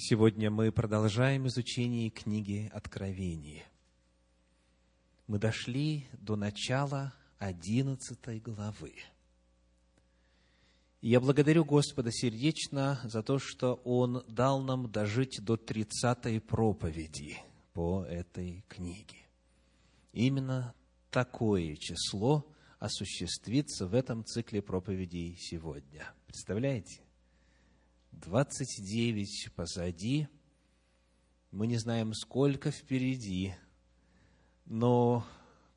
Сегодня мы продолжаем изучение книги Откровения. Мы дошли до начала одиннадцатой главы. Я благодарю Господа сердечно за то, что Он дал нам дожить до тридцатой проповеди по этой книге. Именно такое число осуществится в этом цикле проповедей сегодня. Представляете? 29 позади, мы не знаем, сколько впереди, но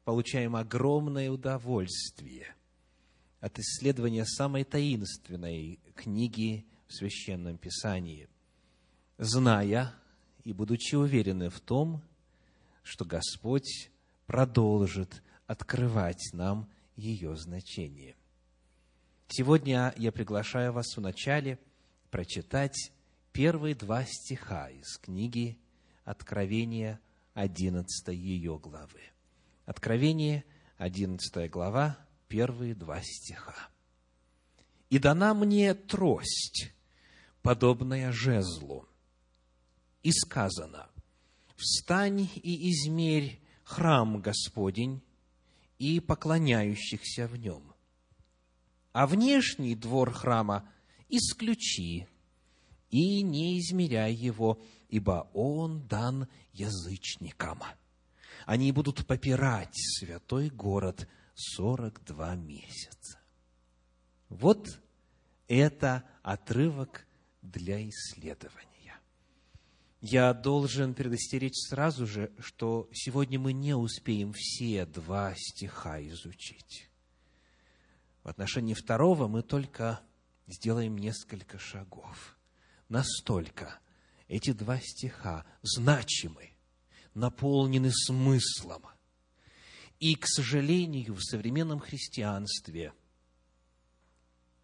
получаем огромное удовольствие от исследования самой таинственной книги в Священном Писании, зная и будучи уверены в том, что Господь продолжит открывать нам ее значение. Сегодня я приглашаю вас в начале – прочитать первые два стиха из книги Откровения 11 ее главы. Откровение, 11 глава, первые два стиха. «И дана мне трость, подобная жезлу, и сказано, «Встань и измерь храм Господень и поклоняющихся в нем, а внешний двор храма – исключи и не измеряй его, ибо он дан язычникам. Они будут попирать святой город сорок два месяца. Вот это отрывок для исследования. Я должен предостеречь сразу же, что сегодня мы не успеем все два стиха изучить. В отношении второго мы только сделаем несколько шагов. Настолько эти два стиха значимы, наполнены смыслом. И, к сожалению, в современном христианстве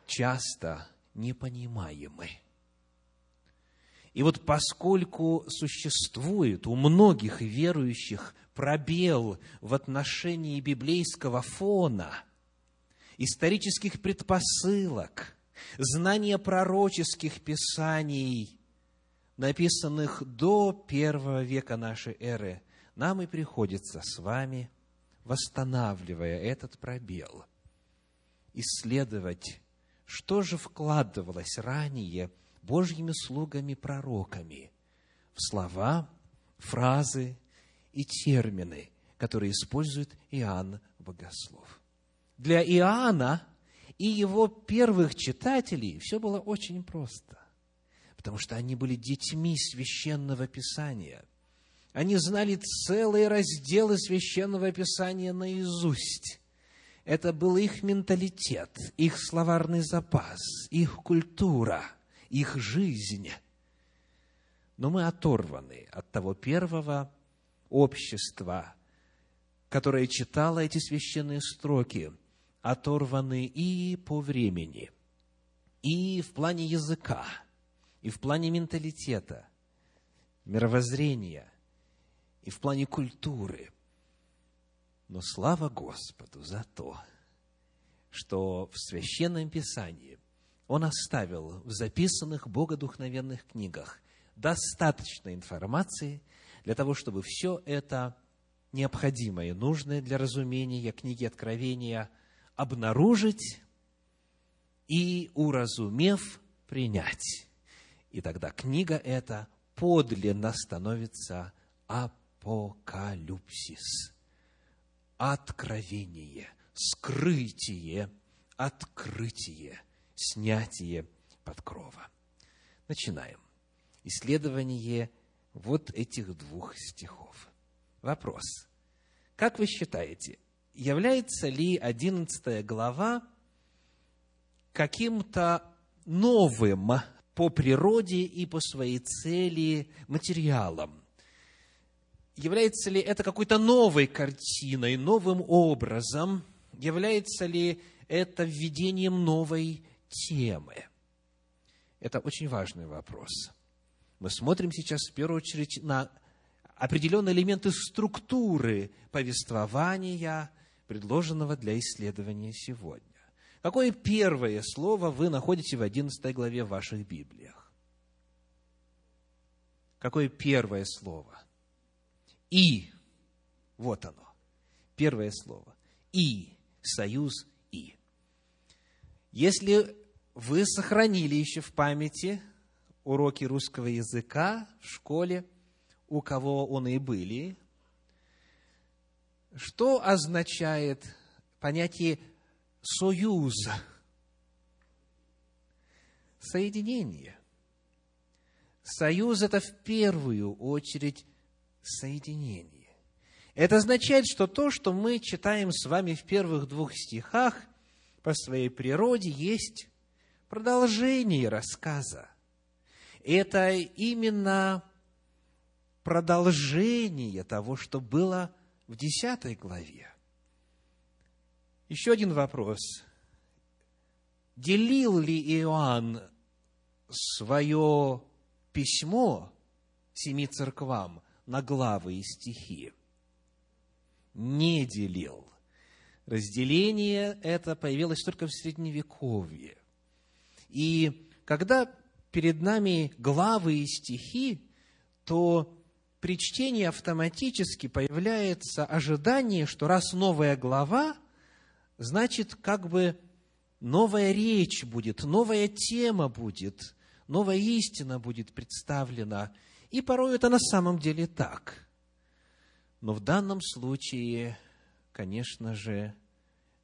часто непонимаемы. И вот поскольку существует у многих верующих пробел в отношении библейского фона, исторических предпосылок – знание пророческих писаний, написанных до первого века нашей эры, нам и приходится с вами, восстанавливая этот пробел, исследовать, что же вкладывалось ранее Божьими слугами-пророками в слова, фразы и термины, которые использует Иоанн Богослов. Для Иоанна – и его первых читателей все было очень просто, потому что они были детьми священного писания. Они знали целые разделы священного писания наизусть. Это был их менталитет, их словарный запас, их культура, их жизнь. Но мы оторваны от того первого общества, которое читало эти священные строки – оторваны и по времени, и в плане языка, и в плане менталитета, мировоззрения, и в плане культуры. Но слава Господу за то, что в Священном Писании Он оставил в записанных богодухновенных книгах достаточно информации для того, чтобы все это необходимое, нужное для разумения книги Откровения – обнаружить и, уразумев, принять. И тогда книга эта подлинно становится апокалюпсис. Откровение, скрытие, открытие, снятие подкрова. Начинаем. Исследование вот этих двух стихов. Вопрос. Как вы считаете, является ли 11 глава каким-то новым по природе и по своей цели материалом? Является ли это какой-то новой картиной, новым образом? Является ли это введением новой темы? Это очень важный вопрос. Мы смотрим сейчас в первую очередь на определенные элементы структуры повествования, предложенного для исследования сегодня. Какое первое слово вы находите в 11 главе в ваших Библиях? какое первое слово? И. Вот оно. Первое слово. И. Союз И. Если вы сохранили еще в памяти уроки русского языка в школе, у кого он и были, что означает понятие «союз»? Соединение. Союз – это в первую очередь соединение. Это означает, что то, что мы читаем с вами в первых двух стихах, по своей природе есть продолжение рассказа. Это именно продолжение того, что было в десятой главе. Еще один вопрос. Делил ли Иоанн свое письмо семи церквам на главы и стихи? Не делил. Разделение это появилось только в Средневековье. И когда перед нами главы и стихи, то при чтении автоматически появляется ожидание, что раз новая глава, значит, как бы новая речь будет, новая тема будет, новая истина будет представлена. И порой это на самом деле так. Но в данном случае, конечно же,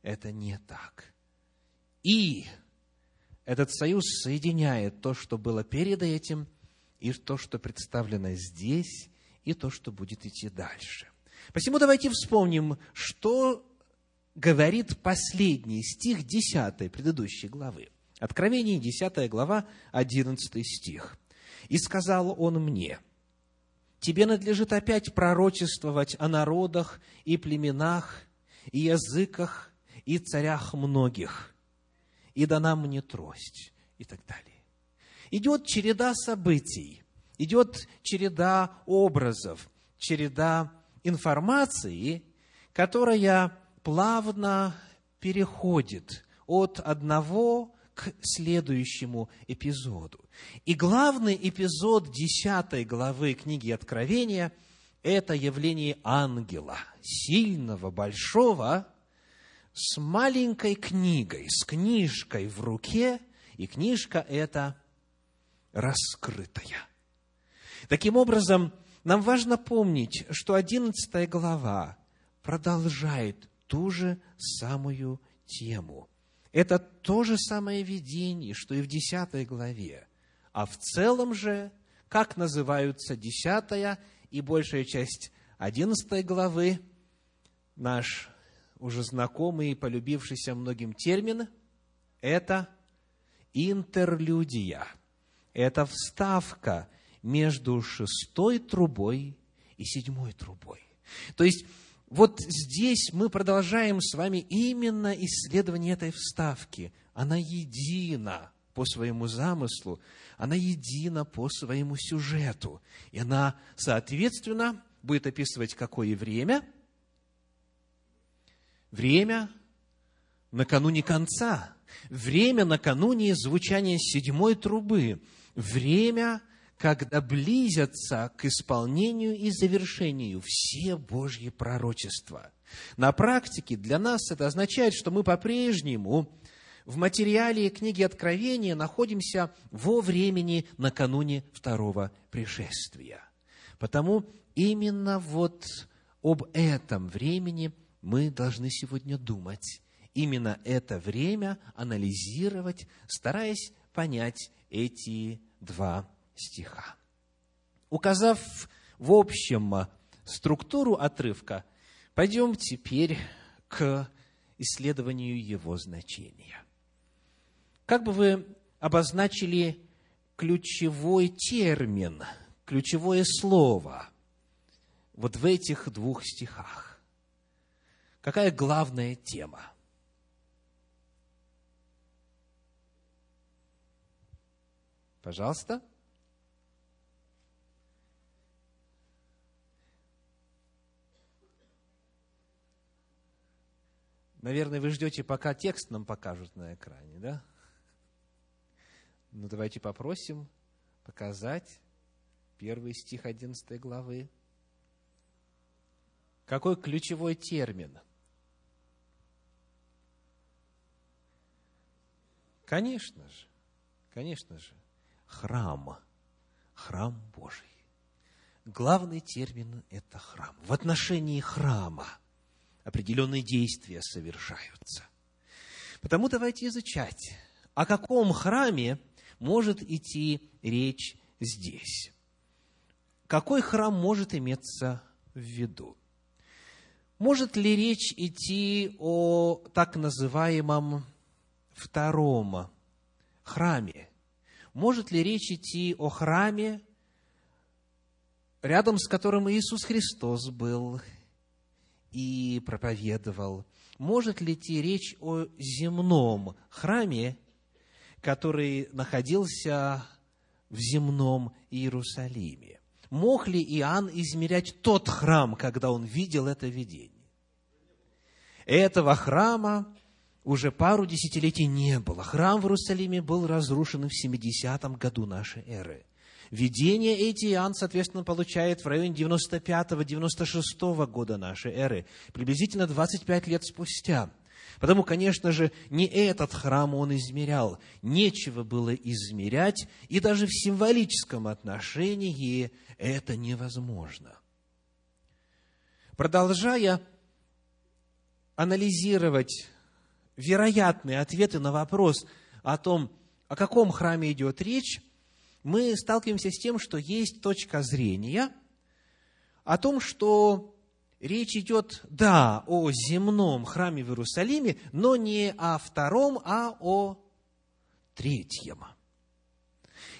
это не так. И этот союз соединяет то, что было перед этим, и то, что представлено здесь, и то, что будет идти дальше. Посему давайте вспомним, что говорит последний стих 10 предыдущей главы. Откровение 10 глава, 11 стих. «И сказал он мне, тебе надлежит опять пророчествовать о народах и племенах, и языках, и царях многих, и дана мне трость, и так далее. Идет череда событий, идет череда образов, череда информации, которая плавно переходит от одного к следующему эпизоду. И главный эпизод десятой главы книги Откровения – это явление ангела, сильного, большого, с маленькой книгой, с книжкой в руке, и книжка эта раскрытая. Таким образом, нам важно помнить, что одиннадцатая глава продолжает ту же самую тему. Это то же самое видение, что и в десятой главе. А в целом же, как называются десятая и большая часть одиннадцатой главы, наш уже знакомый и полюбившийся многим термин – это интерлюдия. Это вставка между шестой трубой и седьмой трубой. То есть, вот здесь мы продолжаем с вами именно исследование этой вставки. Она едина по своему замыслу, она едина по своему сюжету. И она, соответственно, будет описывать какое время – Время накануне конца. Время накануне звучания седьмой трубы. Время, когда близятся к исполнению и завершению все Божьи пророчества. На практике для нас это означает, что мы по-прежнему в материале книги Откровения находимся во времени накануне второго пришествия. Потому именно вот об этом времени – мы должны сегодня думать, именно это время анализировать, стараясь понять эти два стиха. Указав в общем структуру отрывка, пойдем теперь к исследованию его значения. Как бы вы обозначили ключевой термин, ключевое слово вот в этих двух стихах? Какая главная тема? Пожалуйста. Наверное, вы ждете, пока текст нам покажут на экране, да? Ну, давайте попросим показать. первый стих 11 главы. Какой ключевой термин? Конечно же, конечно же, храм, храм Божий. Главный термин – это храм. В отношении храма определенные действия совершаются. Потому давайте изучать, о каком храме может идти речь здесь. Какой храм может иметься в виду? Может ли речь идти о так называемом втором храме? Может ли речь идти о храме, рядом с которым Иисус Христос был и проповедовал? Может ли идти речь о земном храме, который находился в земном Иерусалиме? Мог ли Иоанн измерять тот храм, когда он видел это видение? Этого храма уже пару десятилетий не было. Храм в Иерусалиме был разрушен в 70 году нашей эры. Видение эти Иоанн, соответственно, получает в районе 95-96 года нашей эры, приблизительно 25 лет спустя. Потому, конечно же, не этот храм он измерял. Нечего было измерять, и даже в символическом отношении это невозможно. Продолжая анализировать вероятные ответы на вопрос о том, о каком храме идет речь, мы сталкиваемся с тем, что есть точка зрения о том, что речь идет, да, о земном храме в Иерусалиме, но не о втором, а о третьем.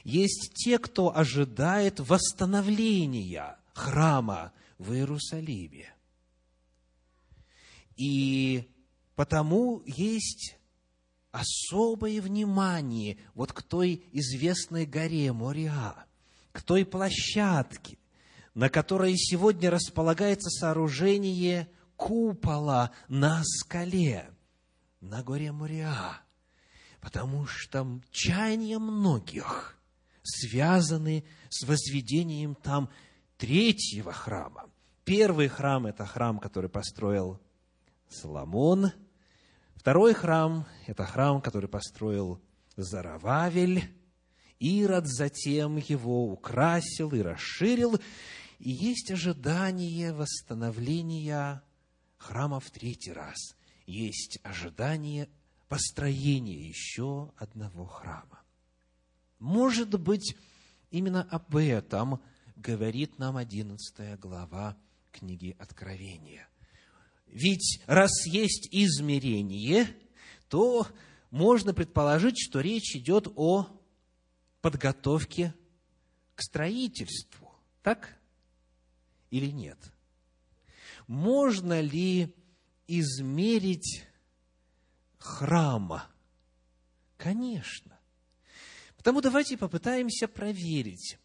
Есть те, кто ожидает восстановления храма в Иерусалиме. И потому есть особое внимание вот к той известной горе Мориа, к той площадке, на которой сегодня располагается сооружение купола на скале, на горе Мориа, потому что чаяния многих связаны с возведением там третьего храма. Первый храм – это храм, который построил Соломон. Второй храм – это храм, который построил Зарававель. Ирод затем его украсил и расширил. И есть ожидание восстановления храма в третий раз. Есть ожидание построения еще одного храма. Может быть, именно об этом говорит нам одиннадцатая глава книги Откровения. Ведь раз есть измерение, то можно предположить, что речь идет о подготовке к строительству. Так или нет? Можно ли измерить храма? Конечно. Потому давайте попытаемся проверить,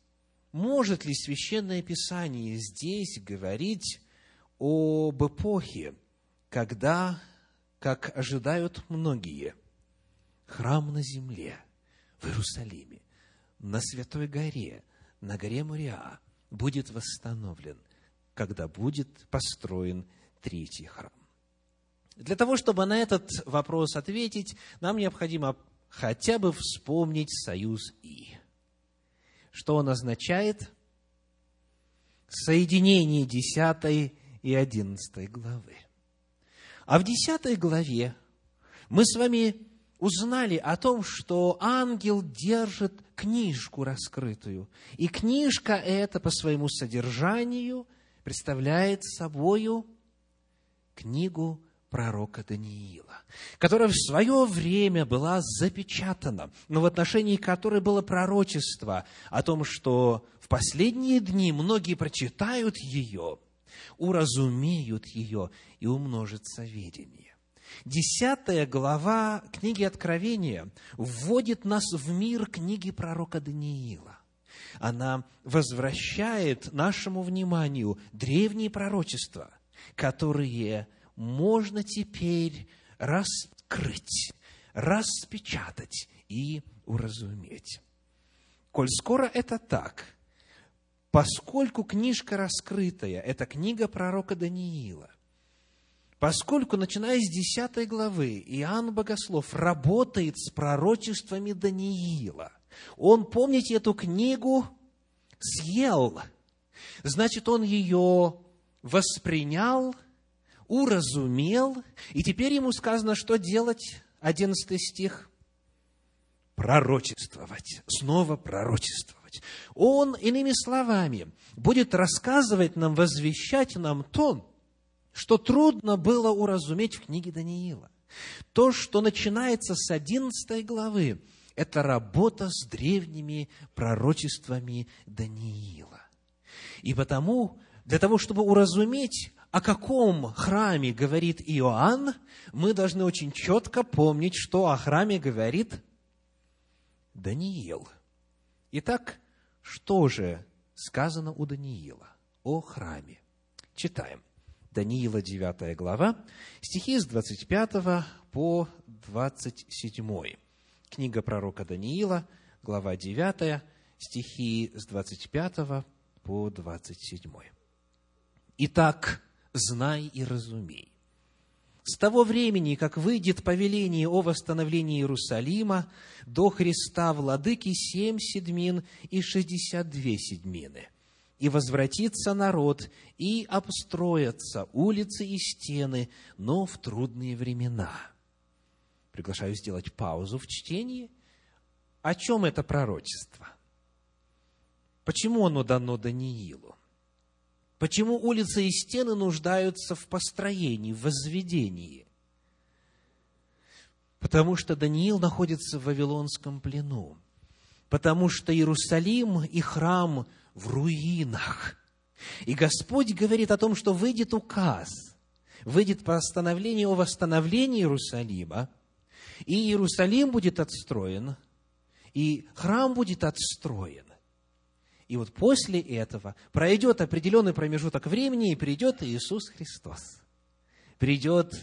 может ли Священное Писание здесь говорить об эпохе, когда, как ожидают многие, храм на земле, в Иерусалиме, на Святой горе, на горе Муриа, будет восстановлен, когда будет построен третий храм. Для того, чтобы на этот вопрос ответить, нам необходимо хотя бы вспомнить союз И. Что он означает? Соединение десятой и 11 главы. А в 10 главе мы с вами узнали о том, что ангел держит книжку раскрытую. И книжка эта по своему содержанию представляет собою книгу пророка Даниила, которая в свое время была запечатана, но в отношении которой было пророчество о том, что в последние дни многие прочитают ее уразумеют ее, и умножится видение. Десятая глава книги Откровения вводит нас в мир книги пророка Даниила. Она возвращает нашему вниманию древние пророчества, которые можно теперь раскрыть, распечатать и уразуметь. Коль скоро это так, поскольку книжка раскрытая, это книга пророка Даниила, поскольку, начиная с 10 главы, Иоанн Богослов работает с пророчествами Даниила, он, помните, эту книгу съел, значит, он ее воспринял, уразумел, и теперь ему сказано, что делать, 11 стих, пророчествовать, снова пророчествовать. Он, иными словами, будет рассказывать нам, возвещать нам то, что трудно было уразуметь в книге Даниила. То, что начинается с 11 главы, это работа с древними пророчествами Даниила. И потому, для того, чтобы уразуметь, о каком храме говорит Иоанн, мы должны очень четко помнить, что о храме говорит Даниил. Итак, что же сказано у Даниила о храме? Читаем. Даниила 9 глава, стихи с 25 по 27. Книга пророка Даниила, глава 9, стихи с 25 по 27. Итак, знай и разумей. С того времени, как выйдет повеление о восстановлении Иерусалима, до Христа владыки семь седмин и шестьдесят две седмины. И возвратится народ, и обстроятся улицы и стены, но в трудные времена. Приглашаю сделать паузу в чтении. О чем это пророчество? Почему оно дано Даниилу? Почему улицы и стены нуждаются в построении, в возведении? Потому что Даниил находится в Вавилонском плену. Потому что Иерусалим и храм в руинах. И Господь говорит о том, что выйдет указ, выйдет постановление о восстановлении Иерусалима, и Иерусалим будет отстроен, и храм будет отстроен. И вот после этого пройдет определенный промежуток времени, и придет Иисус Христос. Придет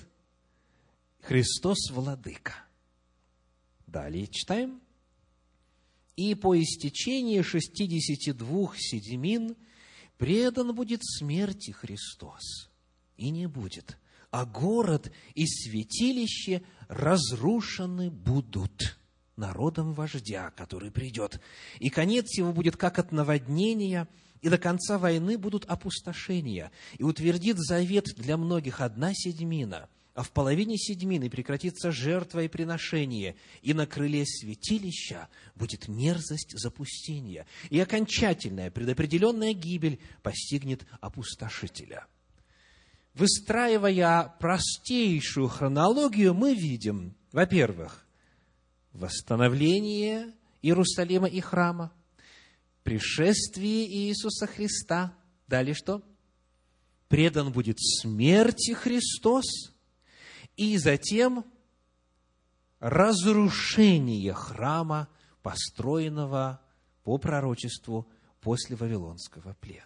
Христос Владыка. Далее читаем. И по истечении шестидесяти двух седьмин предан будет смерти Христос. И не будет. А город и святилище разрушены будут народом вождя, который придет. И конец его будет как от наводнения, и до конца войны будут опустошения. И утвердит завет для многих одна седьмина, а в половине седьмины прекратится жертва и приношение, и на крыле святилища будет мерзость запустения, и окончательная предопределенная гибель постигнет опустошителя. Выстраивая простейшую хронологию, мы видим, во-первых, восстановление Иерусалима и храма, пришествие Иисуса Христа. Далее что? Предан будет смерти Христос, и затем разрушение храма, построенного по пророчеству после Вавилонского плена.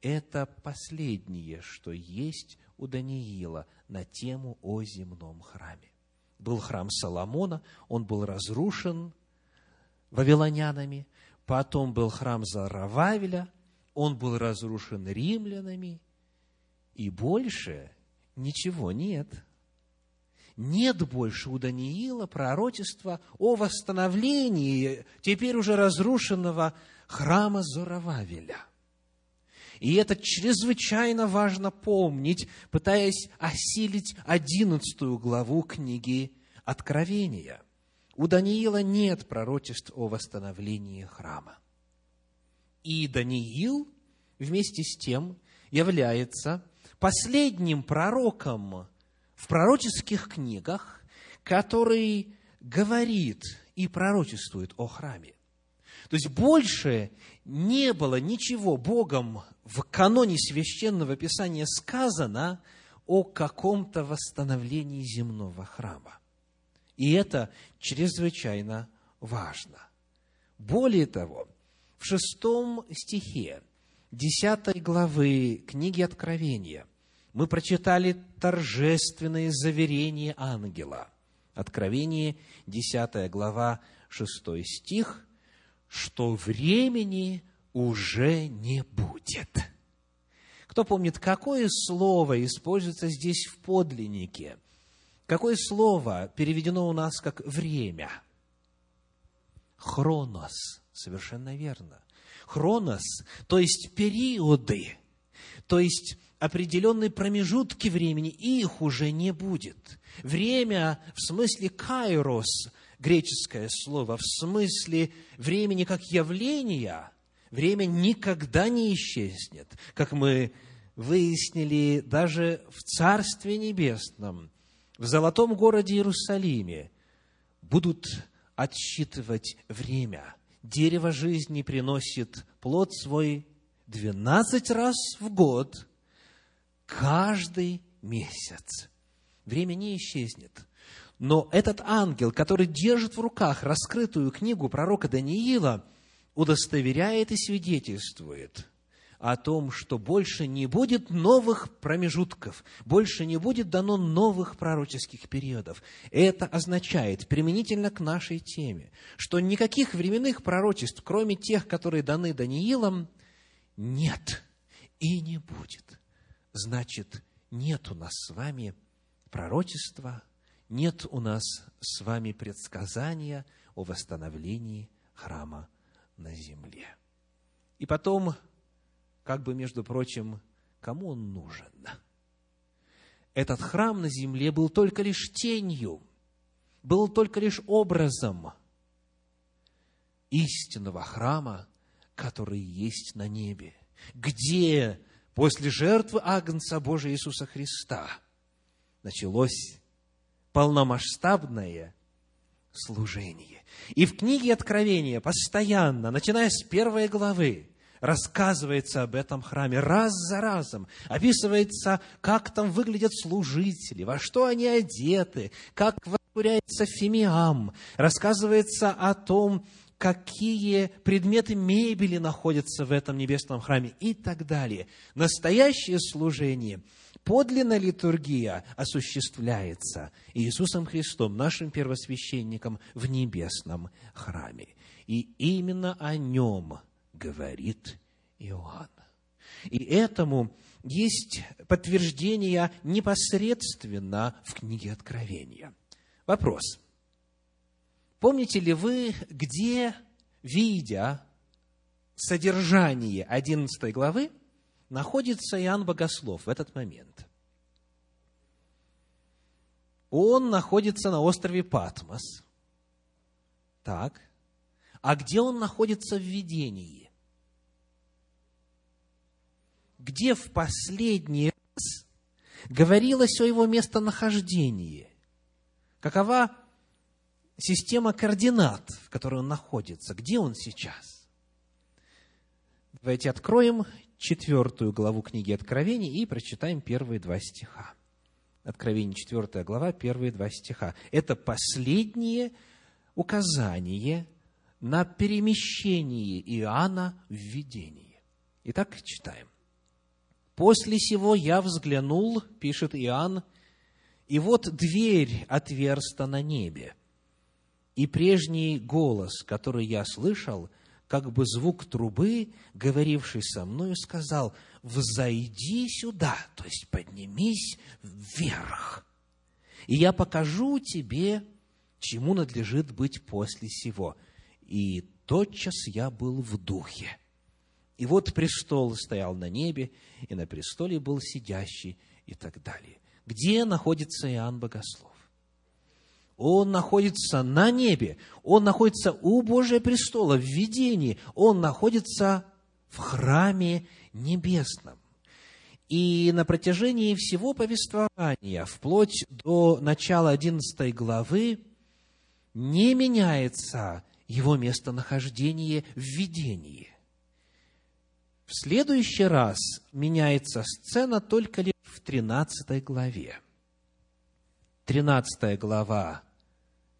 Это последнее, что есть у Даниила на тему о земном храме был храм Соломона, он был разрушен вавилонянами, потом был храм Зарававеля, он был разрушен римлянами, и больше ничего нет. Нет больше у Даниила пророчества о восстановлении теперь уже разрушенного храма Зарававеля. И это чрезвычайно важно помнить, пытаясь осилить одиннадцатую главу книги Откровения. У Даниила нет пророчеств о восстановлении храма. И Даниил вместе с тем является последним пророком в пророческих книгах, который говорит и пророчествует о храме. То есть больше не было ничего Богом в каноне священного писания сказано о каком-то восстановлении земного храма. И это чрезвычайно важно. Более того, в шестом стихе десятой главы книги Откровения мы прочитали торжественное заверение ангела. Откровение, десятая глава, шестой стих, что времени уже не будет. Кто помнит, какое слово используется здесь в подлиннике? Какое слово переведено у нас как «время»? Хронос. Совершенно верно. Хронос, то есть периоды, то есть определенные промежутки времени, их уже не будет. Время в смысле кайрос, греческое слово, в смысле времени как явления, время никогда не исчезнет. Как мы выяснили даже в Царстве Небесном, в золотом городе Иерусалиме, будут отсчитывать время. Дерево жизни приносит плод свой двенадцать раз в год, каждый месяц. Время не исчезнет. Но этот ангел, который держит в руках раскрытую книгу пророка Даниила, удостоверяет и свидетельствует о том, что больше не будет новых промежутков, больше не будет дано новых пророческих периодов. Это означает, применительно к нашей теме, что никаких временных пророчеств, кроме тех, которые даны Даниилом, нет и не будет. Значит, нет у нас с вами пророчества, нет у нас с вами предсказания о восстановлении храма на земле. И потом, как бы, между прочим, кому он нужен? Этот храм на земле был только лишь тенью, был только лишь образом истинного храма, который есть на небе, где после жертвы Агнца Божия Иисуса Христа началось полномасштабное служение. И в книге Откровения постоянно, начиная с первой главы, рассказывается об этом храме раз за разом. Описывается, как там выглядят служители, во что они одеты, как воскуряется фимиам. Рассказывается о том, какие предметы мебели находятся в этом небесном храме и так далее. Настоящее служение, подлинная литургия осуществляется Иисусом Христом, нашим первосвященником в небесном храме. И именно о нем говорит Иоанн. И этому есть подтверждение непосредственно в книге Откровения. Вопрос – Помните ли вы, где, видя содержание 11 главы, находится Иоанн Богослов в этот момент? Он находится на острове Патмос. Так. А где он находится в видении? Где в последний раз говорилось о его местонахождении? Какова система координат, в которой он находится, где он сейчас. Давайте откроем четвертую главу книги Откровений и прочитаем первые два стиха. Откровение, четвертая глава, первые два стиха. Это последнее указание на перемещение Иоанна в видении. Итак, читаем. «После сего я взглянул, — пишет Иоанн, — и вот дверь отверста на небе, и прежний голос, который я слышал, как бы звук трубы, говоривший со мною, сказал, «Взойди сюда», то есть поднимись вверх, и я покажу тебе, чему надлежит быть после сего. И тотчас я был в духе. И вот престол стоял на небе, и на престоле был сидящий, и так далее. Где находится Иоанн Богослов? Он находится на небе, Он находится у Божия престола, в видении, Он находится в храме небесном. И на протяжении всего повествования, вплоть до начала 11 главы, не меняется его местонахождение в видении. В следующий раз меняется сцена только лишь в 13 главе. 13 глава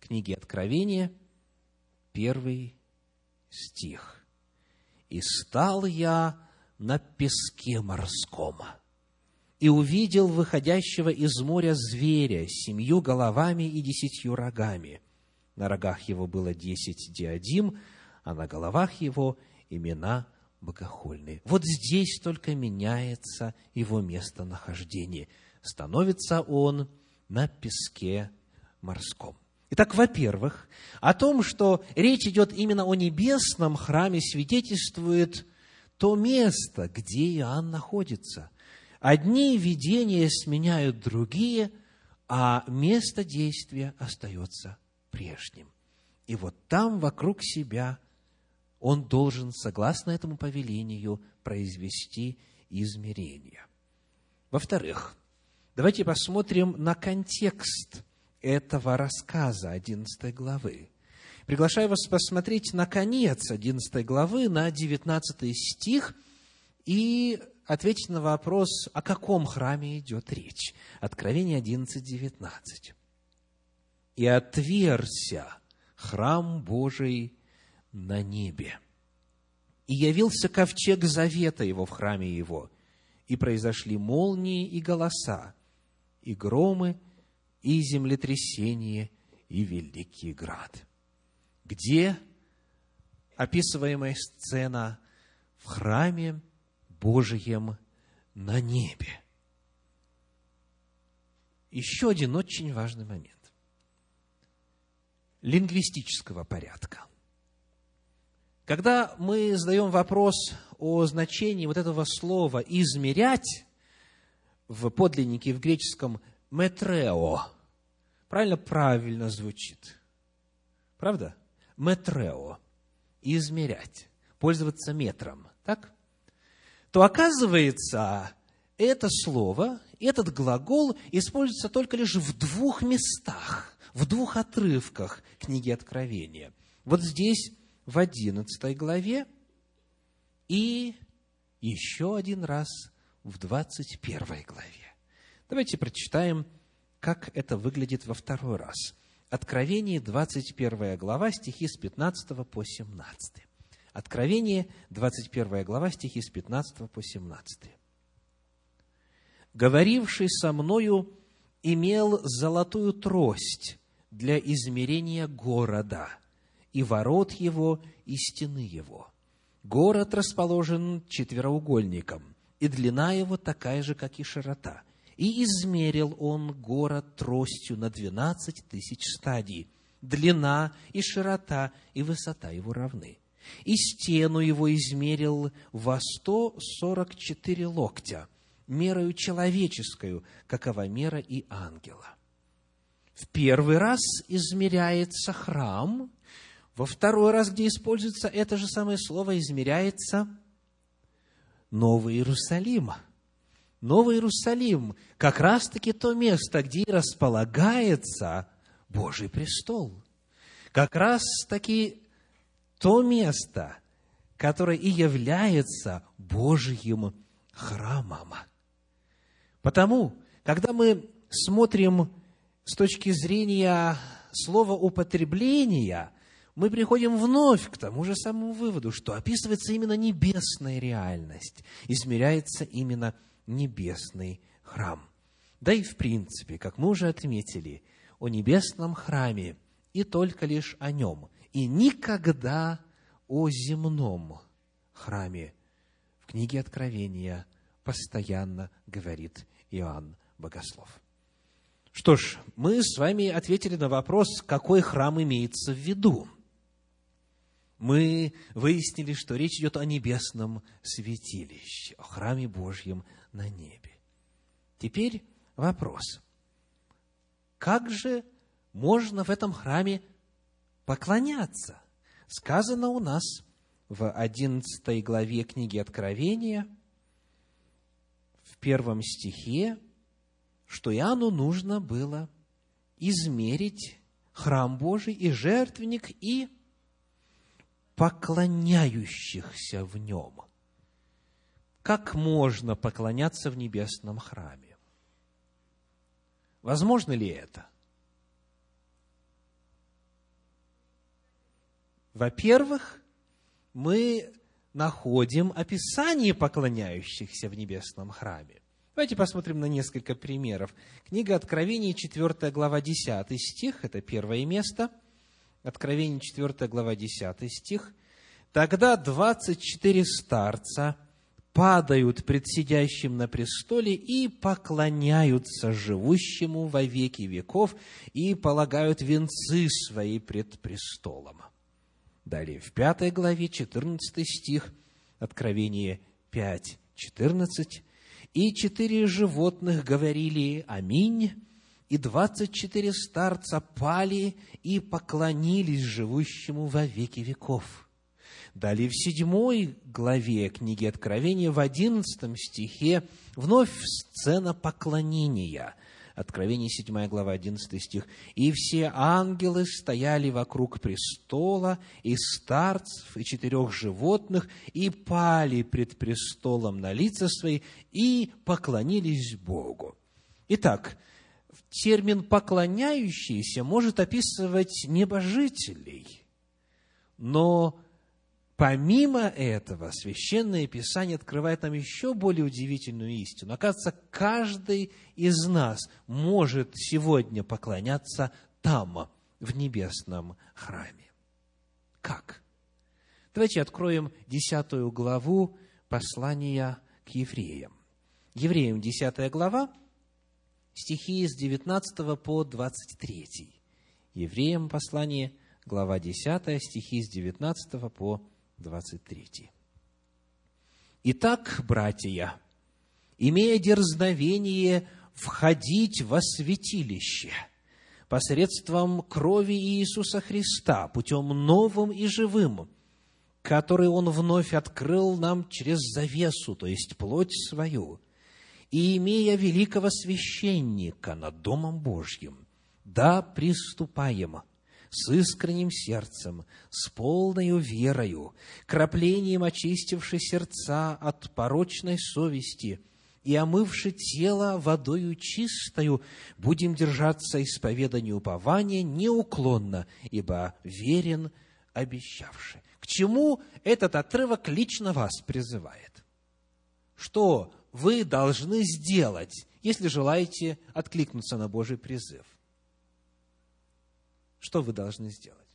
книги Откровения, первый стих. «И стал я на песке морском, и увидел выходящего из моря зверя с семью головами и десятью рогами. На рогах его было десять диадим, а на головах его имена богохульный. Вот здесь только меняется его местонахождение. Становится он на песке морском. Итак, во-первых, о том, что речь идет именно о небесном храме, свидетельствует то место, где Иоанн находится. Одни видения сменяют другие, а место действия остается прежним. И вот там, вокруг себя, он должен, согласно этому повелению, произвести измерения. Во-вторых, давайте посмотрим на контекст этого рассказа 11 главы. Приглашаю вас посмотреть на конец 11 главы, на 19 стих, и ответить на вопрос, о каком храме идет речь. Откровение 11, 19. «И отверся храм Божий на небе. И явился ковчег завета его в храме его, и произошли молнии и голоса, и громы, и землетрясение, и великий град. Где описываемая сцена в храме Божьем на небе. Еще один очень важный момент лингвистического порядка. Когда мы задаем вопрос о значении вот этого слова «измерять», в подлиннике в греческом «метрео», правильно, правильно звучит. Правда? «Метрео» – измерять, пользоваться метром, так? То оказывается, это слово, этот глагол используется только лишь в двух местах, в двух отрывках книги Откровения. Вот здесь в 11 главе и еще один раз в 21 главе. Давайте прочитаем, как это выглядит во второй раз. Откровение, 21 глава, стихи с 15 по 17. Откровение, 21 глава, стихи с 15 по 17. «Говоривший со мною имел золотую трость для измерения города – и ворот его, и стены его. Город расположен четвероугольником, и длина его такая же, как и широта. И измерил он город тростью на двенадцать тысяч стадий. Длина и широта и высота его равны. И стену его измерил во сто сорок четыре локтя, мерою человеческую, какова мера и ангела. В первый раз измеряется храм, во второй раз, где используется это же самое слово, измеряется Новый Иерусалим. Новый Иерусалим – как раз-таки то место, где располагается Божий престол. Как раз-таки то место, которое и является Божьим храмом. Потому, когда мы смотрим с точки зрения слова употребления – мы приходим вновь к тому же самому выводу, что описывается именно небесная реальность, измеряется именно небесный храм. Да и в принципе, как мы уже отметили, о небесном храме и только лишь о нем, и никогда о земном храме в книге Откровения постоянно говорит Иоанн Богослов. Что ж, мы с вами ответили на вопрос, какой храм имеется в виду мы выяснили, что речь идет о небесном святилище, о храме Божьем на небе. Теперь вопрос. Как же можно в этом храме поклоняться? Сказано у нас в 11 главе книги Откровения, в первом стихе, что Иоанну нужно было измерить храм Божий и жертвенник и поклоняющихся в нем. Как можно поклоняться в небесном храме? Возможно ли это? Во-первых, мы находим описание поклоняющихся в небесном храме. Давайте посмотрим на несколько примеров. Книга Откровений, 4 глава, 10 стих, это первое место – Откровение 4 глава 10 стих. Тогда двадцать четыре старца падают пред сидящим на престоле и поклоняются живущему во веки веков и полагают венцы свои пред престолом. Далее, в пятой главе, 14 стих, Откровение 5, 14. «И четыре животных говорили «Аминь», и двадцать четыре старца пали и поклонились живущему во веки веков. Далее в седьмой главе книги Откровения, в одиннадцатом стихе, вновь сцена поклонения. Откровение, 7 глава, 11 стих. «И все ангелы стояли вокруг престола, и старцев, и четырех животных, и пали пред престолом на лица свои, и поклонились Богу». Итак, термин «поклоняющийся» может описывать небожителей, но помимо этого Священное Писание открывает нам еще более удивительную истину. Оказывается, каждый из нас может сегодня поклоняться там, в небесном храме. Как? Давайте откроем десятую главу послания к евреям. Евреям, десятая глава, стихи с 19 по 23. Евреям послание, глава 10, стихи с 19 по 23. Итак, братья, имея дерзновение входить во святилище посредством крови Иисуса Христа, путем новым и живым, который Он вновь открыл нам через завесу, то есть плоть свою – и имея великого священника над Домом Божьим, да приступаем с искренним сердцем, с полною верою, краплением очистивши сердца от порочной совести и омывши тело водою чистою, будем держаться исповедания упования неуклонно, ибо верен обещавший. К чему этот отрывок лично вас призывает? Что вы должны сделать, если желаете откликнуться на Божий призыв? Что вы должны сделать?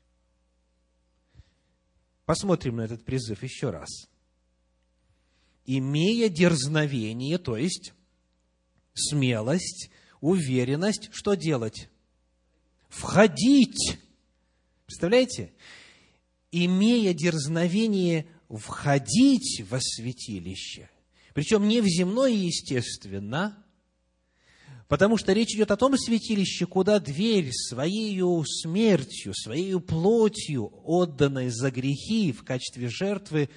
Посмотрим на этот призыв еще раз. Имея дерзновение, то есть смелость, уверенность, что делать? Входить. Представляете? Имея дерзновение входить во святилище, причем не в земное, естественно, потому что речь идет о том святилище, куда дверь своей смертью, своей плотью, отданной за грехи в качестве жертвы,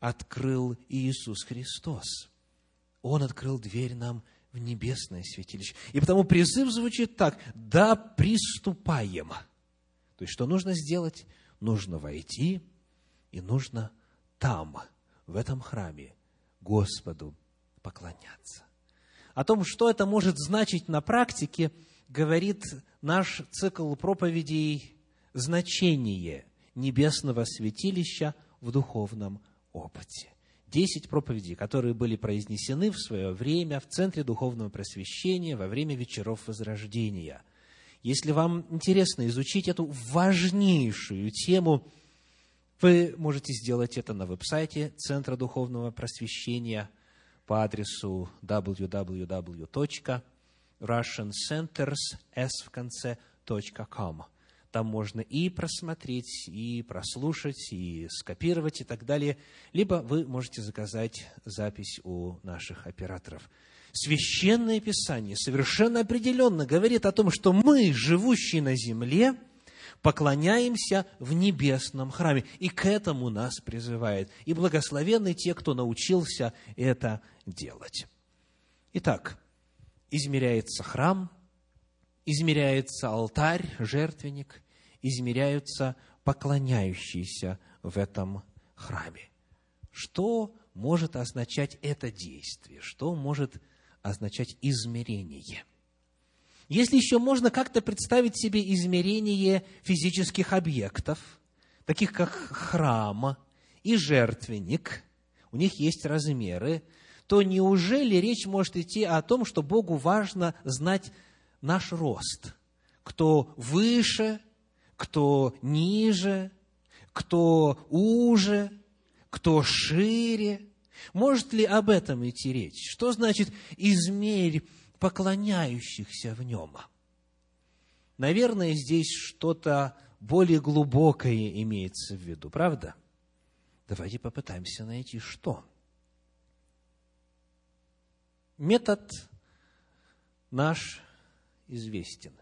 открыл Иисус Христос. Он открыл дверь нам в небесное святилище. И потому призыв звучит так, да приступаем. То есть, что нужно сделать? Нужно войти, и нужно там, в этом храме, Господу поклоняться. О том, что это может значить на практике, говорит наш цикл проповедей «Значение небесного святилища в духовном опыте». Десять проповедей, которые были произнесены в свое время в Центре Духовного Просвещения во время вечеров Возрождения. Если вам интересно изучить эту важнейшую тему – вы можете сделать это на веб-сайте Центра Духовного Просвещения по адресу www.russiancenterss Там можно и просмотреть, и прослушать, и скопировать, и так далее. Либо вы можете заказать запись у наших операторов. Священное Писание совершенно определенно говорит о том, что мы, живущие на земле, – поклоняемся в небесном храме. И к этому нас призывает. И благословенны те, кто научился это делать. Итак, измеряется храм, измеряется алтарь, жертвенник, измеряются поклоняющиеся в этом храме. Что может означать это действие? Что может означать измерение? Если еще можно как-то представить себе измерение физических объектов, таких как храм и жертвенник, у них есть размеры, то неужели речь может идти о том, что Богу важно знать наш рост? Кто выше, кто ниже, кто уже, кто шире. Может ли об этом идти речь? Что значит «измерь поклоняющихся в нем»? Наверное, здесь что-то более глубокое имеется в виду, правда? Давайте попытаемся найти, что. Метод наш известен.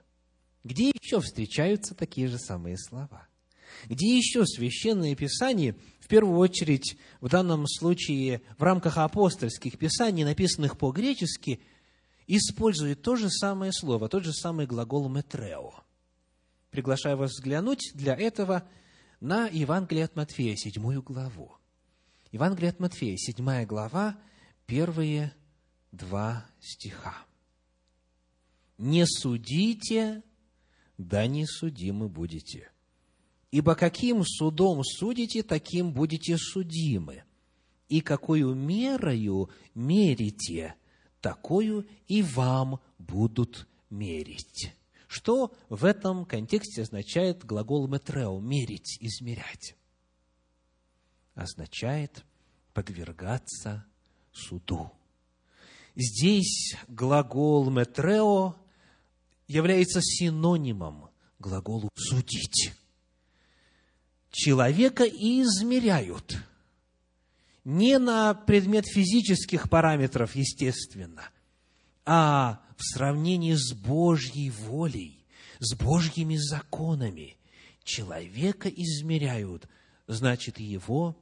Где еще встречаются такие же самые слова? Где еще Священное Писание, в первую очередь, в данном случае, в рамках апостольских писаний, написанных по-гречески, использует то же самое слово, тот же самый глагол «метрео»? Приглашаю вас взглянуть для этого на Евангелие от Матфея, седьмую главу. Евангелие от Матфея, седьмая глава, первые два стиха. «Не судите, да не судимы будете. Ибо каким судом судите, таким будете судимы. И какую мерою мерите, такую и вам будут мерить». Что в этом контексте означает глагол «метрео» – «мерить», «измерять»? Означает подвергаться суду. Здесь глагол «метрео» является синонимом глаголу «судить». Человека измеряют не на предмет физических параметров, естественно, а в сравнении с Божьей волей, с Божьими законами. Человека измеряют, значит, его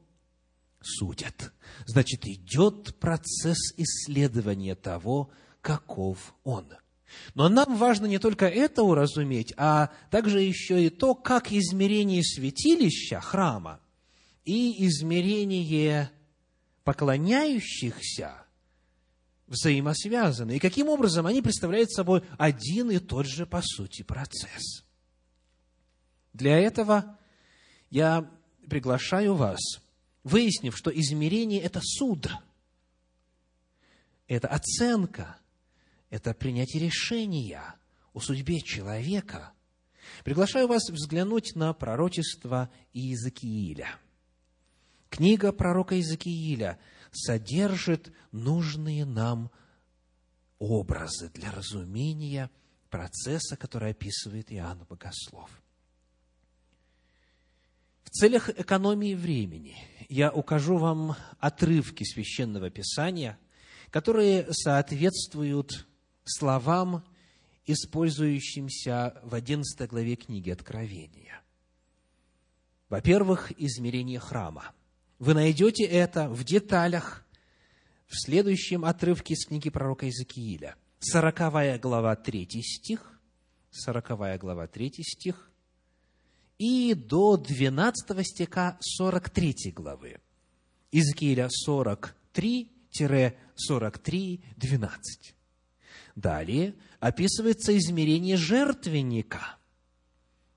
судят. Значит, идет процесс исследования того, каков он. Но нам важно не только это уразуметь, а также еще и то, как измерение святилища, храма, и измерение поклоняющихся взаимосвязаны, и каким образом они представляют собой один и тот же, по сути, процесс. Для этого я приглашаю вас, выяснив, что измерение – это суд, это оценка, это принятие решения о судьбе человека. Приглашаю вас взглянуть на пророчество Иезекииля. Книга пророка Иезекииля – содержит нужные нам образы для разумения процесса, который описывает Иоанн Богослов. Целях экономии времени я укажу вам отрывки священного писания, которые соответствуют словам, использующимся в 11 главе книги Откровения. Во-первых, измерение храма – вы найдете это в деталях в следующем отрывке из книги пророка Иезекииля. Сороковая глава, третий стих, сороковая глава, третий стих, и до 12 стиха 43 главы. Иезекииля 43-43, 12. Далее описывается измерение жертвенника –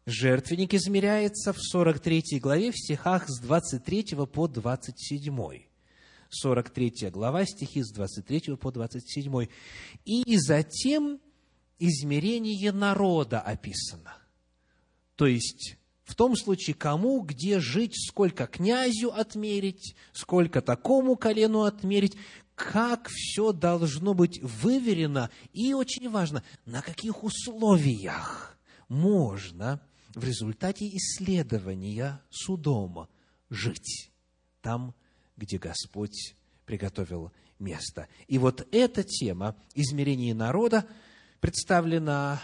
Жертвенник измеряется в 43 главе в стихах с 23 по 27. 43 глава, стихи с 23 по 27. И затем измерение народа описано. То есть, в том случае, кому где жить, сколько князю отмерить, сколько такому колену отмерить, как все должно быть выверено, и очень важно, на каких условиях можно в результате исследования судом жить там, где Господь приготовил место. И вот эта тема измерения народа представлена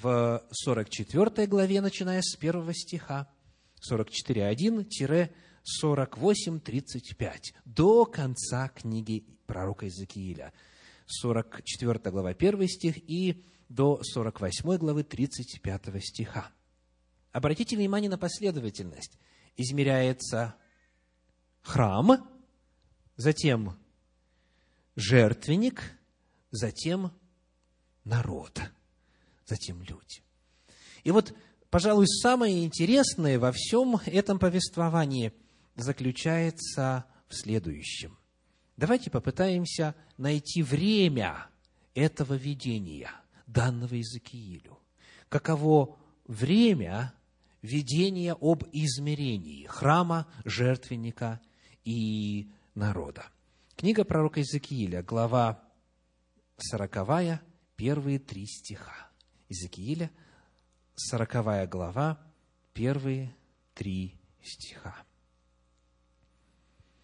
в 44 главе, начиная с первого стиха, 44.1-48.35, до конца книги пророка Иезекииля. 44 глава, 1 стих и до 48 главы 35 стиха. Обратите внимание на последовательность. Измеряется храм, затем жертвенник, затем народ, затем люди. И вот, пожалуй, самое интересное во всем этом повествовании заключается в следующем. Давайте попытаемся найти время этого видения, данного Иезекиилю. Каково время видение об измерении храма, жертвенника и народа. Книга пророка Иезекииля, глава 40, первые три стиха. Иезекииля, 40 глава, первые три стиха.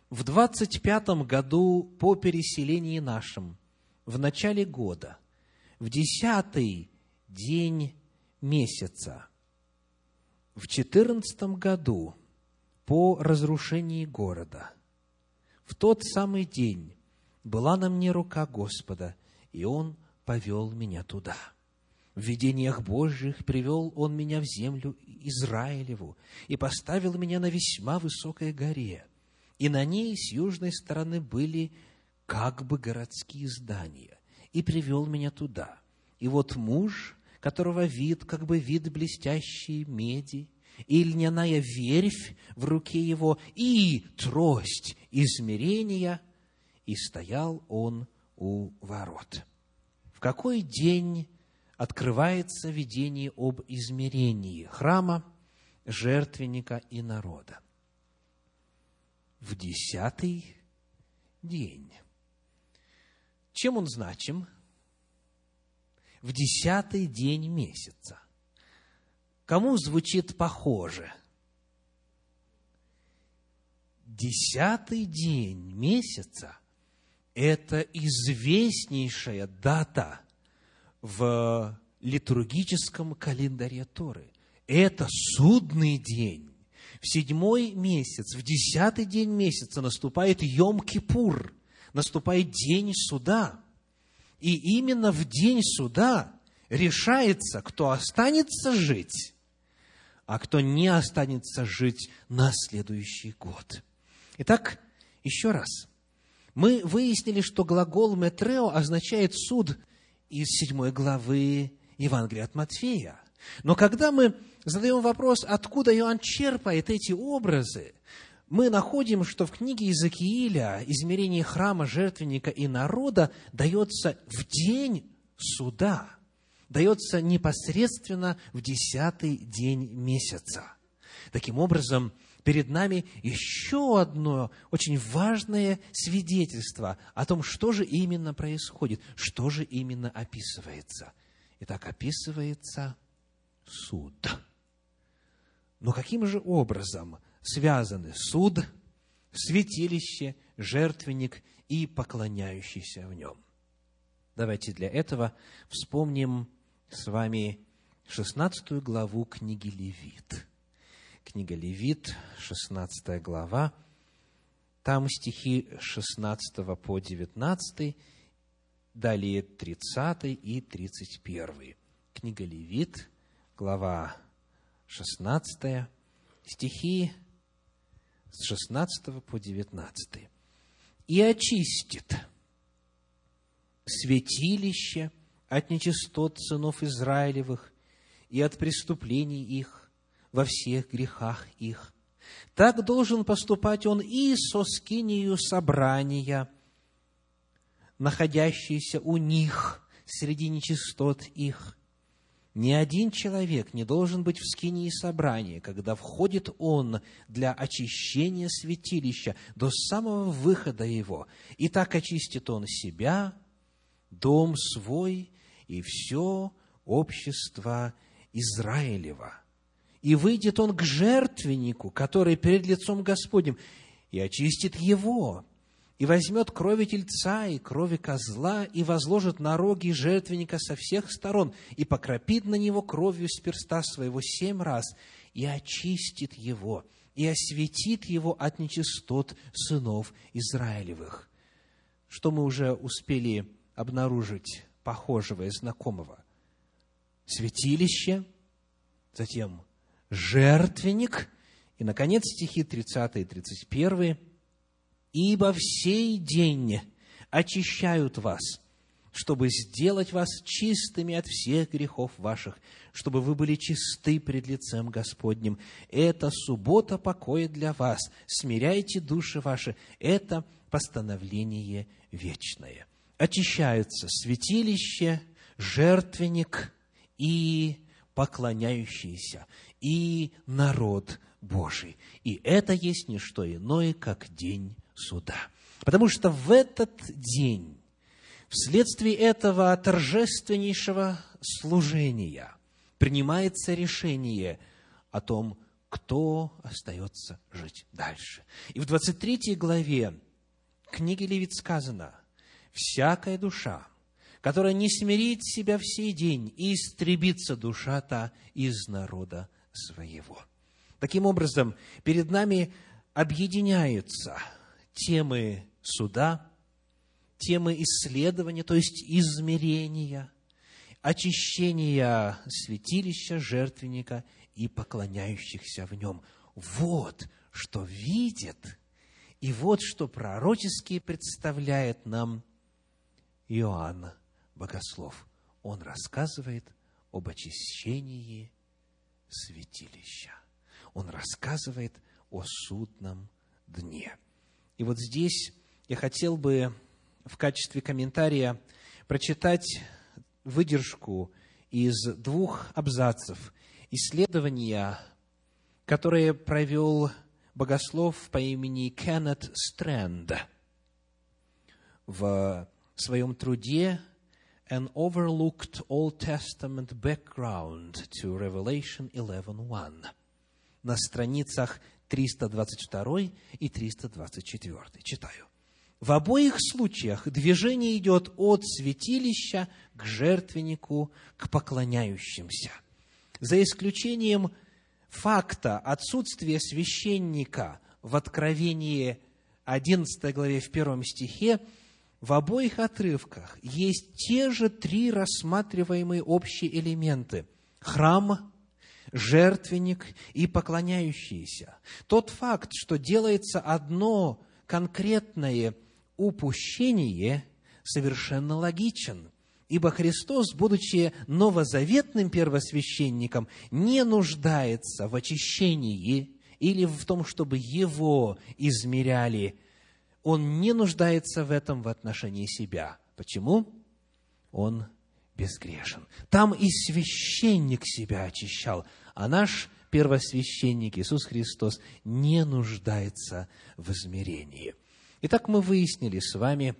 В двадцать пятом году по переселении нашим, в начале года, в десятый день месяца, в четырнадцатом году по разрушении города, в тот самый день была на мне рука Господа, и Он повел меня туда. В видениях Божьих привел Он меня в землю Израилеву и поставил меня на весьма высокой горе, и на ней с южной стороны были как бы городские здания, и привел меня туда. И вот муж которого вид, как бы вид блестящей меди, и льняная верфь в руке его, и трость измерения, и стоял он у ворот. В какой день открывается видение об измерении храма, жертвенника и народа? В десятый день. Чем он значим? в десятый день месяца. Кому звучит похоже? Десятый день месяца – это известнейшая дата в литургическом календаре Торы. Это судный день. В седьмой месяц, в десятый день месяца наступает Йом-Кипур, наступает день суда – и именно в день суда решается, кто останется жить, а кто не останется жить на следующий год. Итак, еще раз. Мы выяснили, что глагол «метрео» означает «суд» из седьмой главы Евангелия от Матфея. Но когда мы задаем вопрос, откуда Иоанн черпает эти образы, мы находим, что в книге Иезекииля измерение храма, жертвенника и народа дается в день суда, дается непосредственно в десятый день месяца. Таким образом, перед нами еще одно очень важное свидетельство о том, что же именно происходит, что же именно описывается. Итак, описывается суд. Но каким же образом связаны суд, святилище, жертвенник и поклоняющийся в нем. Давайте для этого вспомним с вами 16 главу книги Левит. Книга Левит, 16 глава, там стихи 16 по 19, далее 30 и 31. Книга Левит, глава 16, стихи с 16 по 19. «И очистит святилище от нечистот сынов Израилевых и от преступлений их во всех грехах их. Так должен поступать он и со скинию собрания, находящейся у них среди нечистот их, ни один человек не должен быть в скинии собрания, когда входит он для очищения святилища до самого выхода его. И так очистит он себя, дом свой и все общество Израилева. И выйдет он к жертвеннику, который перед лицом Господним, и очистит его, и возьмет крови тельца и крови козла, и возложит на роги жертвенника со всех сторон, и покропит на него кровью с перста своего семь раз, и очистит его, и осветит его от нечистот сынов Израилевых. Что мы уже успели обнаружить похожего и знакомого? Святилище, затем жертвенник, и, наконец, стихи 30 и 31 ибо в сей день очищают вас, чтобы сделать вас чистыми от всех грехов ваших, чтобы вы были чисты пред лицем Господним. Это суббота покоя для вас. Смиряйте души ваши. Это постановление вечное. Очищаются святилище, жертвенник и поклоняющиеся. И народ Божий. И это есть не что иное, как день суда. Потому что в этот день, вследствие этого торжественнейшего служения, принимается решение о том, кто остается жить дальше. И в 23 главе книги Левит сказано, «Всякая душа, которая не смирит себя в сей день, и истребится душа-то из народа своего». Таким образом, перед нами объединяются темы суда, темы исследования, то есть измерения, очищения святилища, жертвенника и поклоняющихся в нем. Вот что видит, и вот что пророчески представляет нам Иоанн Богослов. Он рассказывает об очищении святилища. Он рассказывает о судном дне. И вот здесь я хотел бы в качестве комментария прочитать выдержку из двух абзацев исследования, которое провел богослов по имени Кеннет Стрэнд в своем труде An Overlooked Old Testament Background to Revelation 11.1 на страницах 322 и 324. Читаю. В обоих случаях движение идет от святилища к жертвеннику, к поклоняющимся – за исключением факта отсутствия священника в Откровении 11 главе в первом стихе, в обоих отрывках есть те же три рассматриваемые общие элементы – храм, жертвенник и поклоняющиеся. Тот факт, что делается одно конкретное упущение, совершенно логичен – Ибо Христос, будучи новозаветным первосвященником, не нуждается в очищении или в том, чтобы его измеряли. Он не нуждается в этом в отношении себя. Почему? Он безгрешен. Там и священник себя очищал, а наш первосвященник Иисус Христос не нуждается в измерении. Итак, мы выяснили с вами,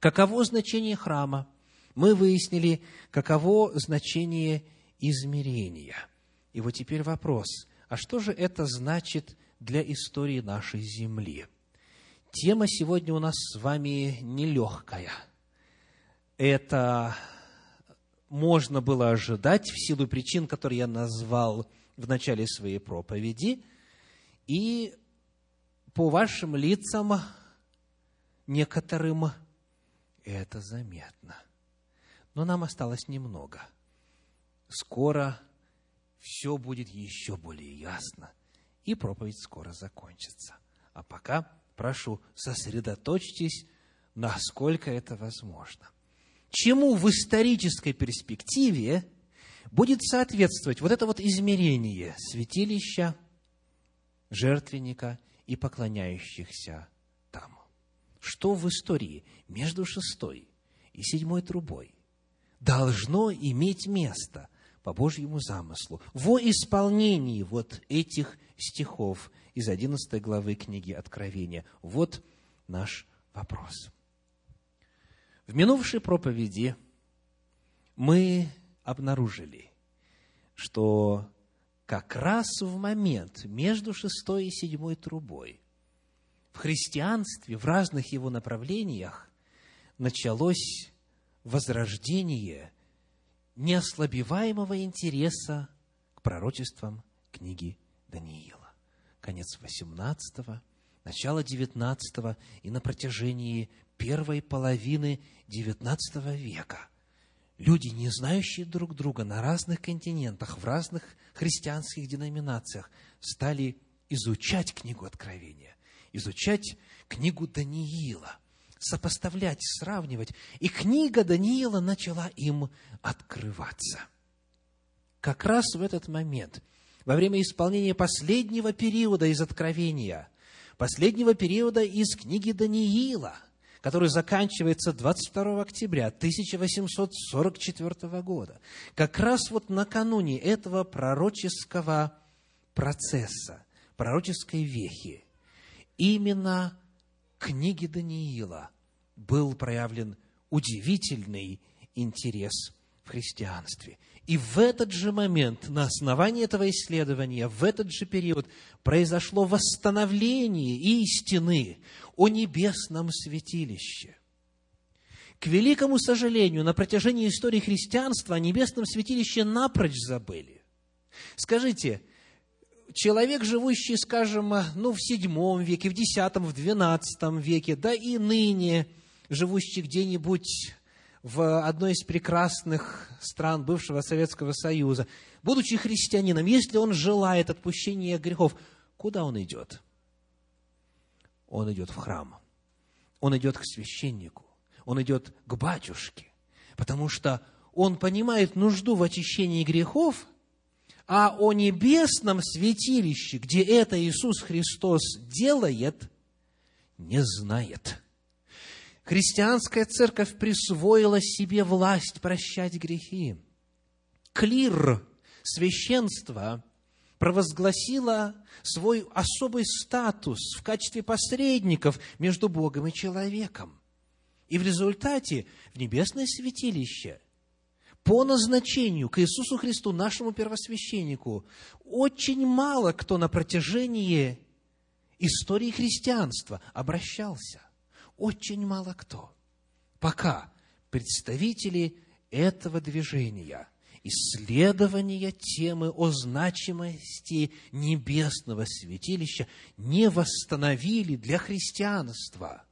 каково значение храма – мы выяснили, каково значение измерения. И вот теперь вопрос, а что же это значит для истории нашей Земли? Тема сегодня у нас с вами нелегкая. Это можно было ожидать в силу причин, которые я назвал в начале своей проповеди. И по вашим лицам некоторым это заметно но нам осталось немного. Скоро все будет еще более ясно, и проповедь скоро закончится. А пока прошу, сосредоточьтесь, насколько это возможно. Чему в исторической перспективе будет соответствовать вот это вот измерение святилища, жертвенника и поклоняющихся там? Что в истории между шестой и седьмой трубой должно иметь место по Божьему замыслу во исполнении вот этих стихов из 11 главы книги Откровения. Вот наш вопрос. В минувшей проповеди мы обнаружили, что как раз в момент между шестой и седьмой трубой в христианстве, в разных его направлениях, началось возрождение неослабеваемого интереса к пророчествам книги Даниила. Конец 18 начало 19 и на протяжении первой половины 19 века люди, не знающие друг друга на разных континентах, в разных христианских деноминациях, стали изучать книгу Откровения, изучать книгу Даниила – сопоставлять, сравнивать. И книга Даниила начала им открываться. Как раз в этот момент, во время исполнения последнего периода из Откровения, последнего периода из книги Даниила, который заканчивается 22 октября 1844 года, как раз вот накануне этого пророческого процесса, пророческой вехи, именно книге Даниила был проявлен удивительный интерес в христианстве. И в этот же момент, на основании этого исследования, в этот же период произошло восстановление истины о небесном святилище. К великому сожалению, на протяжении истории христианства о небесном святилище напрочь забыли. Скажите, человек, живущий, скажем, ну, в VII веке, в X, в XII веке, да и ныне, живущий где-нибудь в одной из прекрасных стран бывшего Советского Союза, будучи христианином, если он желает отпущения грехов, куда он идет? Он идет в храм. Он идет к священнику. Он идет к батюшке. Потому что он понимает нужду в очищении грехов, а о небесном святилище, где это Иисус Христос делает, не знает. Христианская церковь присвоила себе власть прощать грехи. Клир, священство, провозгласило свой особый статус в качестве посредников между Богом и человеком. И в результате в небесное святилище по назначению к Иисусу Христу, нашему первосвященнику, очень мало кто на протяжении истории христианства обращался очень мало кто. Пока представители этого движения, исследования темы о значимости небесного святилища не восстановили для христианства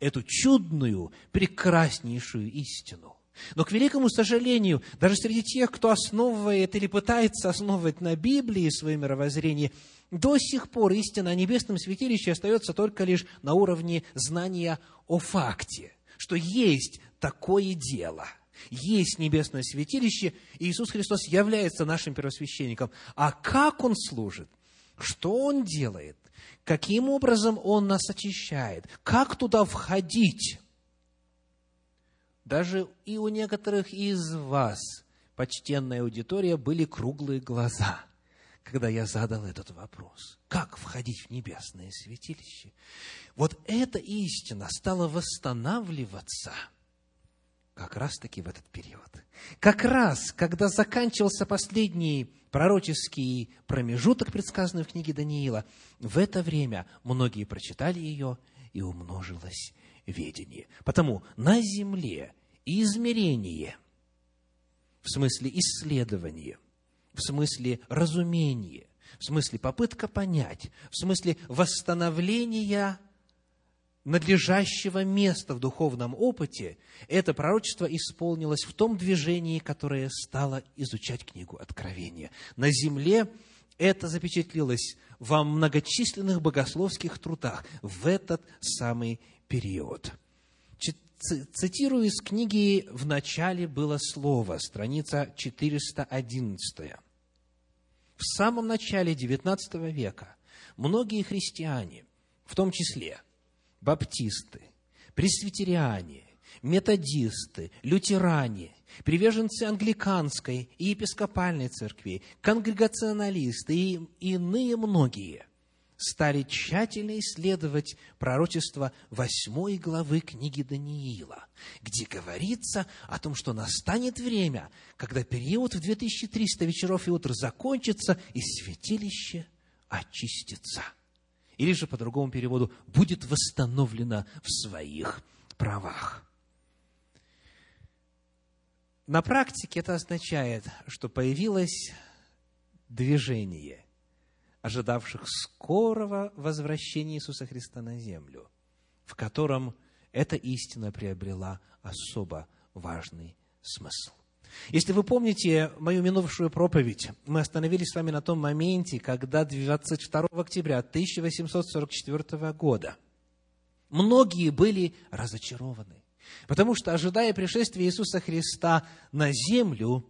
эту чудную, прекраснейшую истину. Но, к великому сожалению, даже среди тех, кто основывает или пытается основывать на Библии свое мировоззрение, до сих пор истина о небесном святилище остается только лишь на уровне знания о факте, что есть такое дело, есть небесное святилище, и Иисус Христос является нашим первосвященником. А как Он служит? Что Он делает? Каким образом Он нас очищает? Как туда входить? Даже и у некоторых из вас, почтенная аудитория, были круглые глаза – когда я задал этот вопрос. Как входить в небесное святилище? Вот эта истина стала восстанавливаться как раз-таки в этот период. Как раз, когда заканчивался последний пророческий промежуток, предсказанный в книге Даниила, в это время многие прочитали ее, и умножилось ведение. Потому на земле измерение, в смысле исследование – в смысле разумения, в смысле попытка понять, в смысле восстановления надлежащего места в духовном опыте, это пророчество исполнилось в том движении, которое стало изучать книгу Откровения. На земле это запечатлелось во многочисленных богословских трудах в этот самый период. Цитирую из книги «В начале было слово», страница 411 в самом начале XIX века многие христиане, в том числе баптисты, пресвитериане, методисты, лютеране, приверженцы англиканской и епископальной церкви, конгрегационалисты и иные многие стали тщательно исследовать пророчество восьмой главы книги Даниила, где говорится о том, что настанет время, когда период в 2300 вечеров и утр закончится, и святилище очистится. Или же, по другому переводу, будет восстановлено в своих правах. На практике это означает, что появилось движение – ожидавших скорого возвращения Иисуса Христа на землю, в котором эта истина приобрела особо важный смысл. Если вы помните мою минувшую проповедь, мы остановились с вами на том моменте, когда 22 октября 1844 года многие были разочарованы, потому что, ожидая пришествия Иисуса Христа на землю,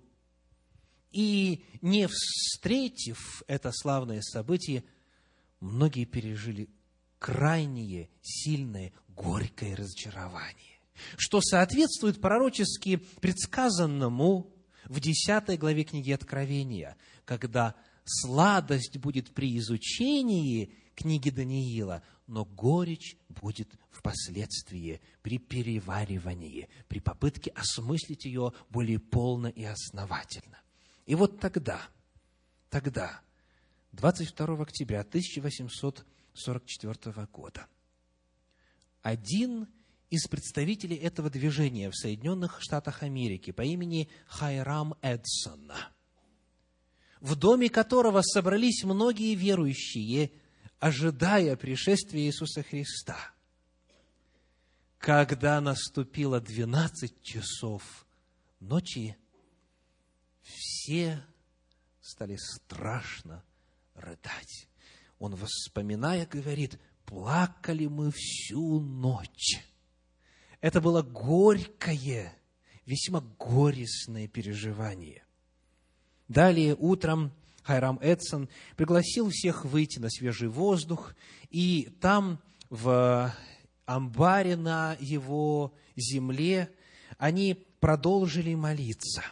и не встретив это славное событие, многие пережили крайнее, сильное горькое разочарование, что соответствует пророчески предсказанному в 10 главе книги Откровения, когда сладость будет при изучении книги Даниила, но горечь будет впоследствии при переваривании, при попытке осмыслить ее более полно и основательно. И вот тогда, тогда, 22 октября 1844 года, один из представителей этого движения в Соединенных Штатах Америки по имени Хайрам Эдсон, в доме которого собрались многие верующие, ожидая пришествия Иисуса Христа. Когда наступило двенадцать часов ночи, все стали страшно рыдать. Он, воспоминая, говорит, плакали мы всю ночь. Это было горькое, весьма горестное переживание. Далее утром Хайрам Эдсон пригласил всех выйти на свежий воздух, и там, в амбаре на его земле, они продолжили молиться.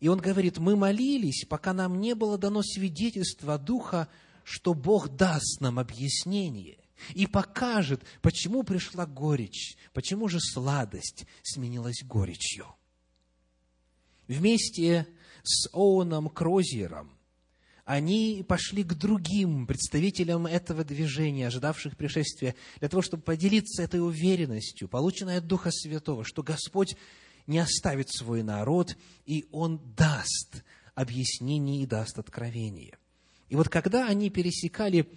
И он говорит, мы молились, пока нам не было дано свидетельство Духа, что Бог даст нам объяснение и покажет, почему пришла горечь, почему же сладость сменилась горечью. Вместе с Оуэном Крозиером они пошли к другим представителям этого движения, ожидавших пришествия, для того, чтобы поделиться этой уверенностью, полученной от Духа Святого, что Господь не оставит свой народ, и Он даст объяснение и даст откровение. И вот когда они пересекали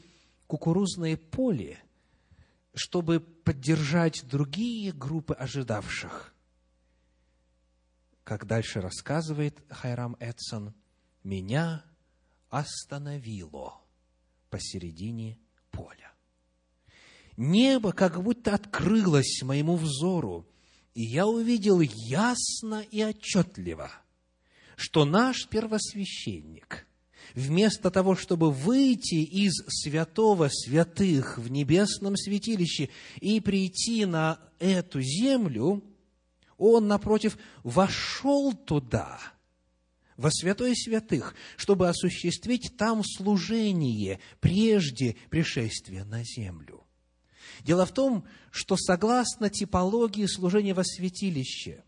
кукурузное поле, чтобы поддержать другие группы ожидавших, как дальше рассказывает Хайрам Эдсон, меня остановило посередине поля. Небо как будто открылось моему взору, и я увидел ясно и отчетливо, что наш первосвященник, вместо того, чтобы выйти из святого святых в небесном святилище и прийти на эту землю, он, напротив, вошел туда – во святое святых, чтобы осуществить там служение прежде пришествия на землю. Дело в том, что согласно типологии служения во святилище,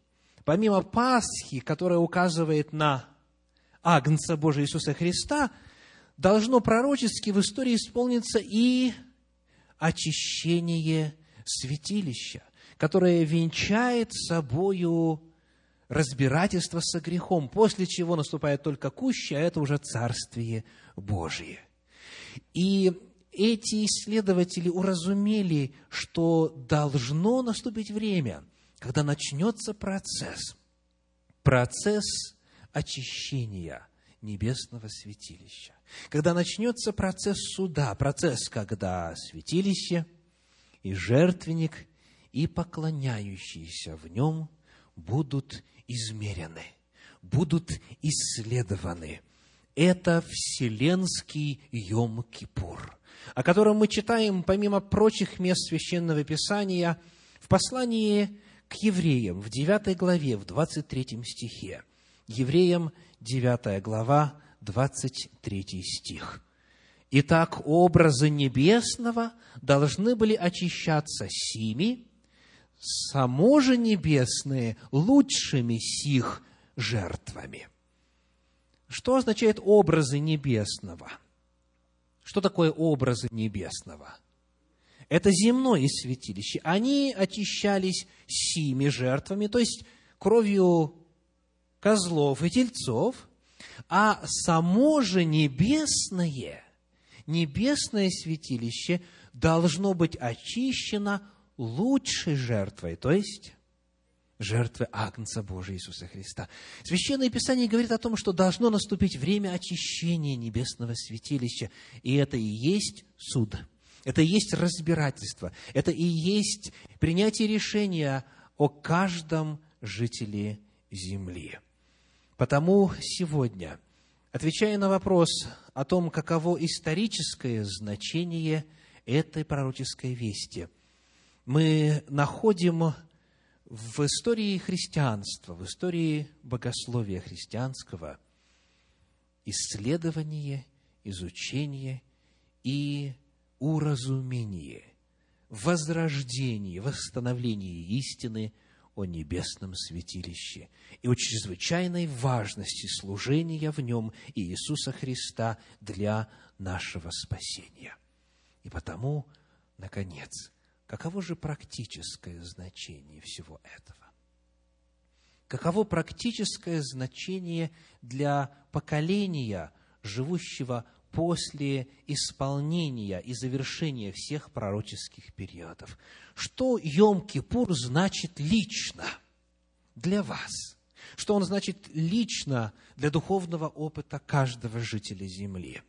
помимо Пасхи, которая указывает на Агнца Божия Иисуса Христа, должно пророчески в истории исполниться и очищение святилища, которое венчает собою разбирательство со грехом, после чего наступает только куща, а это уже Царствие Божие. И эти исследователи уразумели, что должно наступить время, когда начнется процесс, процесс очищения небесного святилища. Когда начнется процесс суда, процесс, когда святилище и жертвенник и поклоняющиеся в нем будут измерены, будут исследованы. Это Вселенский Йом-Кипур, о котором мы читаем, помимо прочих мест Священного Писания, в послании к евреям, в 9 главе, в 23 стихе. Евреям, 9 глава, 23 стих. Итак, образы небесного должны были очищаться сими, само же небесное лучшими сих жертвами. Что означает образы небесного? Что такое образы небесного? Это земное святилище. Они очищались сими жертвами, то есть кровью козлов и тельцов, а само же небесное, небесное святилище должно быть очищено лучшей жертвой, то есть жертвы Агнца Божия Иисуса Христа. Священное Писание говорит о том, что должно наступить время очищения небесного святилища, и это и есть суд. Это и есть разбирательство. Это и есть принятие решения о каждом жителе земли. Потому сегодня, отвечая на вопрос о том, каково историческое значение этой пророческой вести – мы находим в истории христианства, в истории богословия христианского исследование, изучение и уразумение, возрождение, восстановление истины о небесном святилище и о чрезвычайной важности служения в нем Иисуса Христа для нашего спасения. И потому, наконец, каково же практическое значение всего этого? Каково практическое значение для поколения, живущего после исполнения и завершения всех пророческих периодов? Что Йом-Кипур значит лично для вас? Что он значит лично для духовного опыта каждого жителя земли?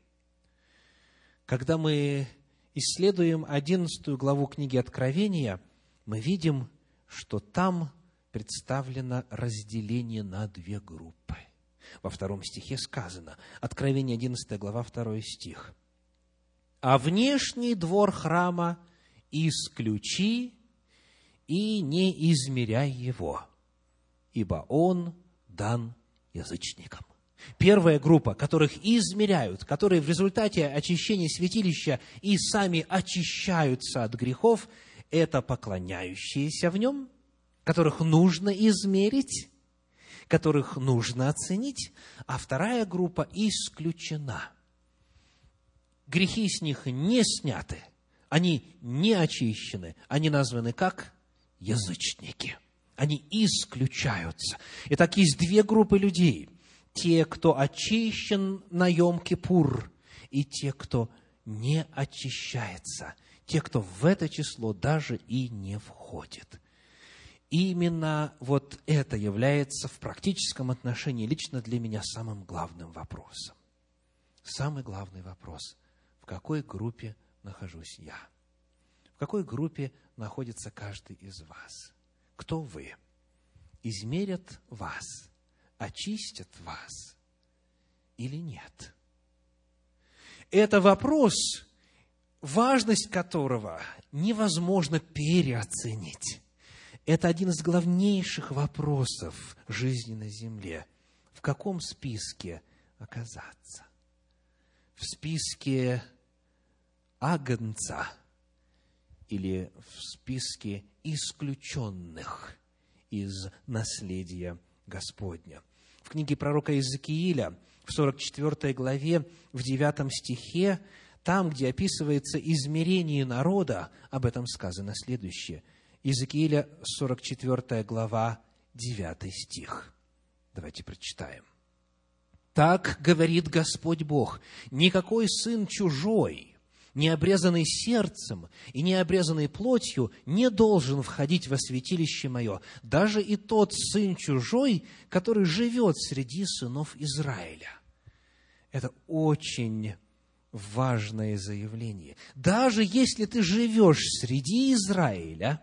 Когда мы исследуем одиннадцатую главу книги Откровения, мы видим, что там представлено разделение на две группы. Во втором стихе сказано, Откровение 11 глава, 2 стих. «А внешний двор храма исключи и не измеряй его, ибо он дан язычникам». Первая группа, которых измеряют, которые в результате очищения святилища и сами очищаются от грехов, это поклоняющиеся в нем, которых нужно измерить, которых нужно оценить, а вторая группа исключена. Грехи с них не сняты, они не очищены, они названы как язычники. Они исключаются. Итак, есть две группы людей – те, кто очищен на Йом-Кипур, и те, кто не очищается, те, кто в это число даже и не входит. Именно вот это является в практическом отношении лично для меня самым главным вопросом. Самый главный вопрос – в какой группе нахожусь я? В какой группе находится каждый из вас? Кто вы? Измерят вас – очистят вас или нет? Это вопрос, важность которого невозможно переоценить. Это один из главнейших вопросов жизни на земле. В каком списке оказаться? В списке агнца или в списке исключенных из наследия Господня. В книге пророка Иезекииля, в 44 главе, в 9 стихе, там, где описывается измерение народа, об этом сказано следующее. Иезекииля, 44 глава, 9 стих. Давайте прочитаем. «Так говорит Господь Бог, никакой сын чужой, не обрезанный сердцем и не обрезанный плотью, не должен входить во святилище мое, даже и тот сын чужой, который живет среди сынов Израиля. Это очень важное заявление. Даже если ты живешь среди Израиля,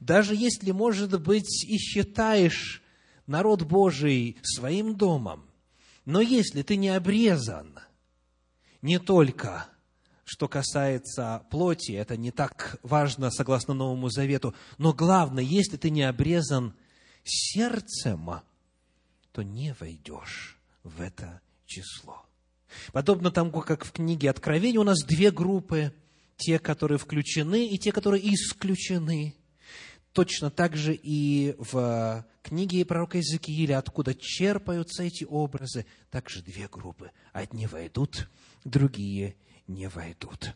даже если, может быть, и считаешь народ Божий своим домом, но если ты не обрезан не только что касается плоти, это не так важно согласно Новому Завету, но главное, если ты не обрезан сердцем, то не войдешь в это число. Подобно тому, как в книге Откровения у нас две группы, те, которые включены, и те, которые исключены. Точно так же и в книге пророка Иезекииля, откуда черпаются эти образы, также две группы. Одни войдут, другие не войдут.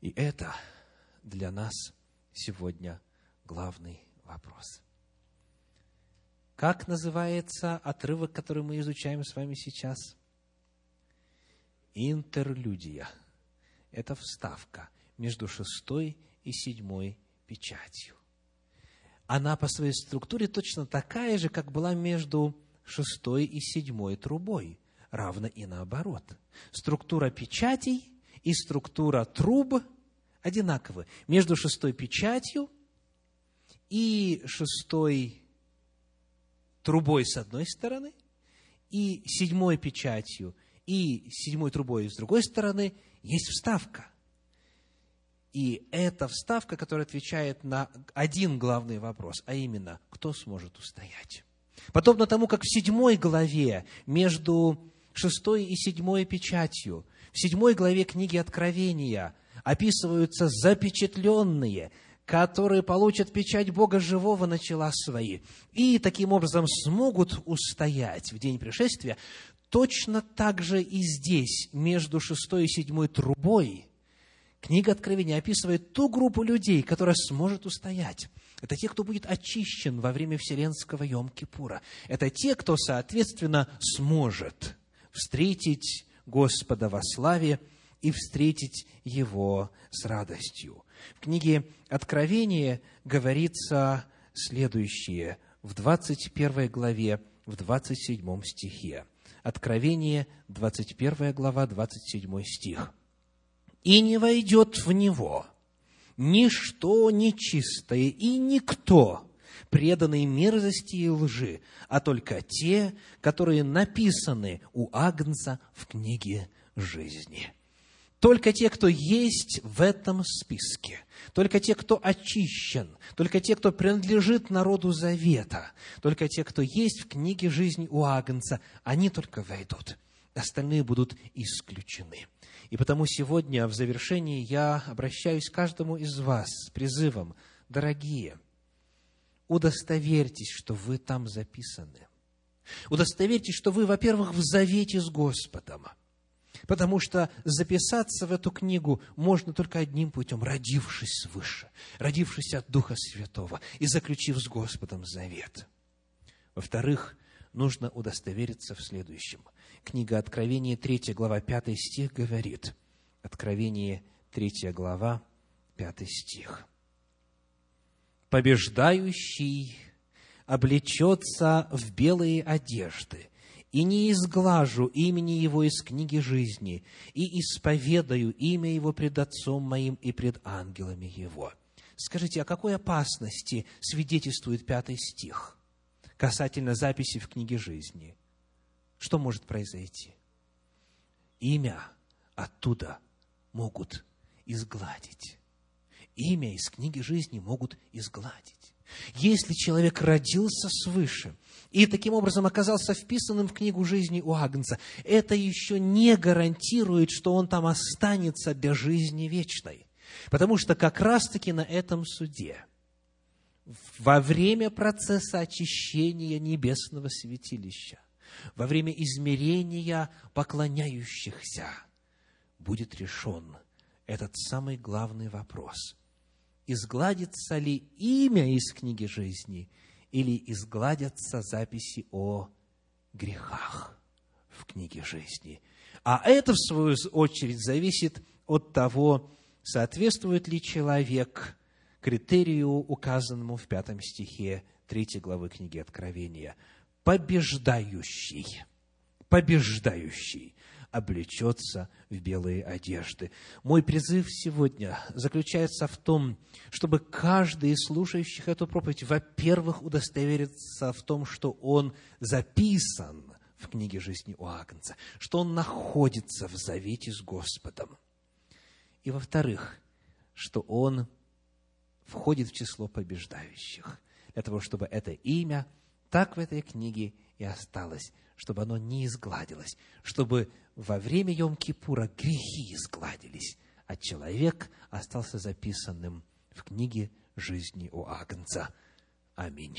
И это для нас сегодня главный вопрос. Как называется отрывок, который мы изучаем с вами сейчас? Интерлюдия. Это вставка между шестой и седьмой печатью. Она по своей структуре точно такая же, как была между шестой и седьмой трубой равно и наоборот. Структура печатей и структура труб одинаковы. Между шестой печатью и шестой трубой с одной стороны, и седьмой печатью, и седьмой трубой с другой стороны есть вставка. И это вставка, которая отвечает на один главный вопрос, а именно, кто сможет устоять. Подобно тому, как в седьмой главе между шестой и седьмой печатью, в седьмой главе книги Откровения описываются запечатленные, которые получат печать Бога живого на свои, и таким образом смогут устоять в день пришествия, точно так же и здесь, между шестой и седьмой трубой, книга Откровения описывает ту группу людей, которая сможет устоять. Это те, кто будет очищен во время Вселенского Йом-Кипура. Это те, кто, соответственно, сможет встретить Господа во славе и встретить Его с радостью. В книге Откровения говорится следующее в 21 главе, в 27 стихе. Откровение, 21 глава, 27 стих. «И не войдет в него ничто нечистое и никто, преданный мерзости и лжи, а только те, которые написаны у Агнца в книге жизни». Только те, кто есть в этом списке, только те, кто очищен, только те, кто принадлежит народу Завета, только те, кто есть в книге жизни у Агнца, они только войдут. Остальные будут исключены. И потому сегодня в завершении я обращаюсь к каждому из вас с призывом, дорогие, удостоверьтесь, что вы там записаны. Удостоверьтесь, что вы, во-первых, в завете с Господом – Потому что записаться в эту книгу можно только одним путем, родившись свыше, родившись от Духа Святого и заключив с Господом завет. Во-вторых, нужно удостовериться в следующем. Книга Откровения, 3 глава, 5 стих говорит, Откровение, 3 глава, 5 стих. «Побеждающий облечется в белые одежды, и не изглажу имени Его из книги жизни, и исповедаю имя Его пред Отцом моим и пред ангелами Его». Скажите, о какой опасности свидетельствует пятый стих касательно записи в книге жизни? Что может произойти? Имя оттуда могут изгладить. Имя из книги жизни могут изгладить. Если человек родился свыше и таким образом оказался вписанным в книгу жизни у Агнца, это еще не гарантирует, что он там останется без жизни вечной. Потому что как раз-таки на этом суде, во время процесса очищения небесного святилища, во время измерения поклоняющихся, будет решен этот самый главный вопрос – изгладится ли имя из книги жизни или изгладятся записи о грехах в книге жизни. А это, в свою очередь, зависит от того, соответствует ли человек критерию, указанному в пятом стихе третьей главы книги Откровения. Побеждающий. Побеждающий облечется в белые одежды. Мой призыв сегодня заключается в том, чтобы каждый из слушающих эту проповедь, во-первых, удостовериться в том, что он записан в книге жизни у Агнца, что он находится в завете с Господом. И, во-вторых, что он входит в число побеждающих, для того, чтобы это имя так в этой книге и осталось, чтобы оно не изгладилось, чтобы во время Йом-Кипура грехи изгладились, а человек остался записанным в книге жизни у Агнца. Аминь.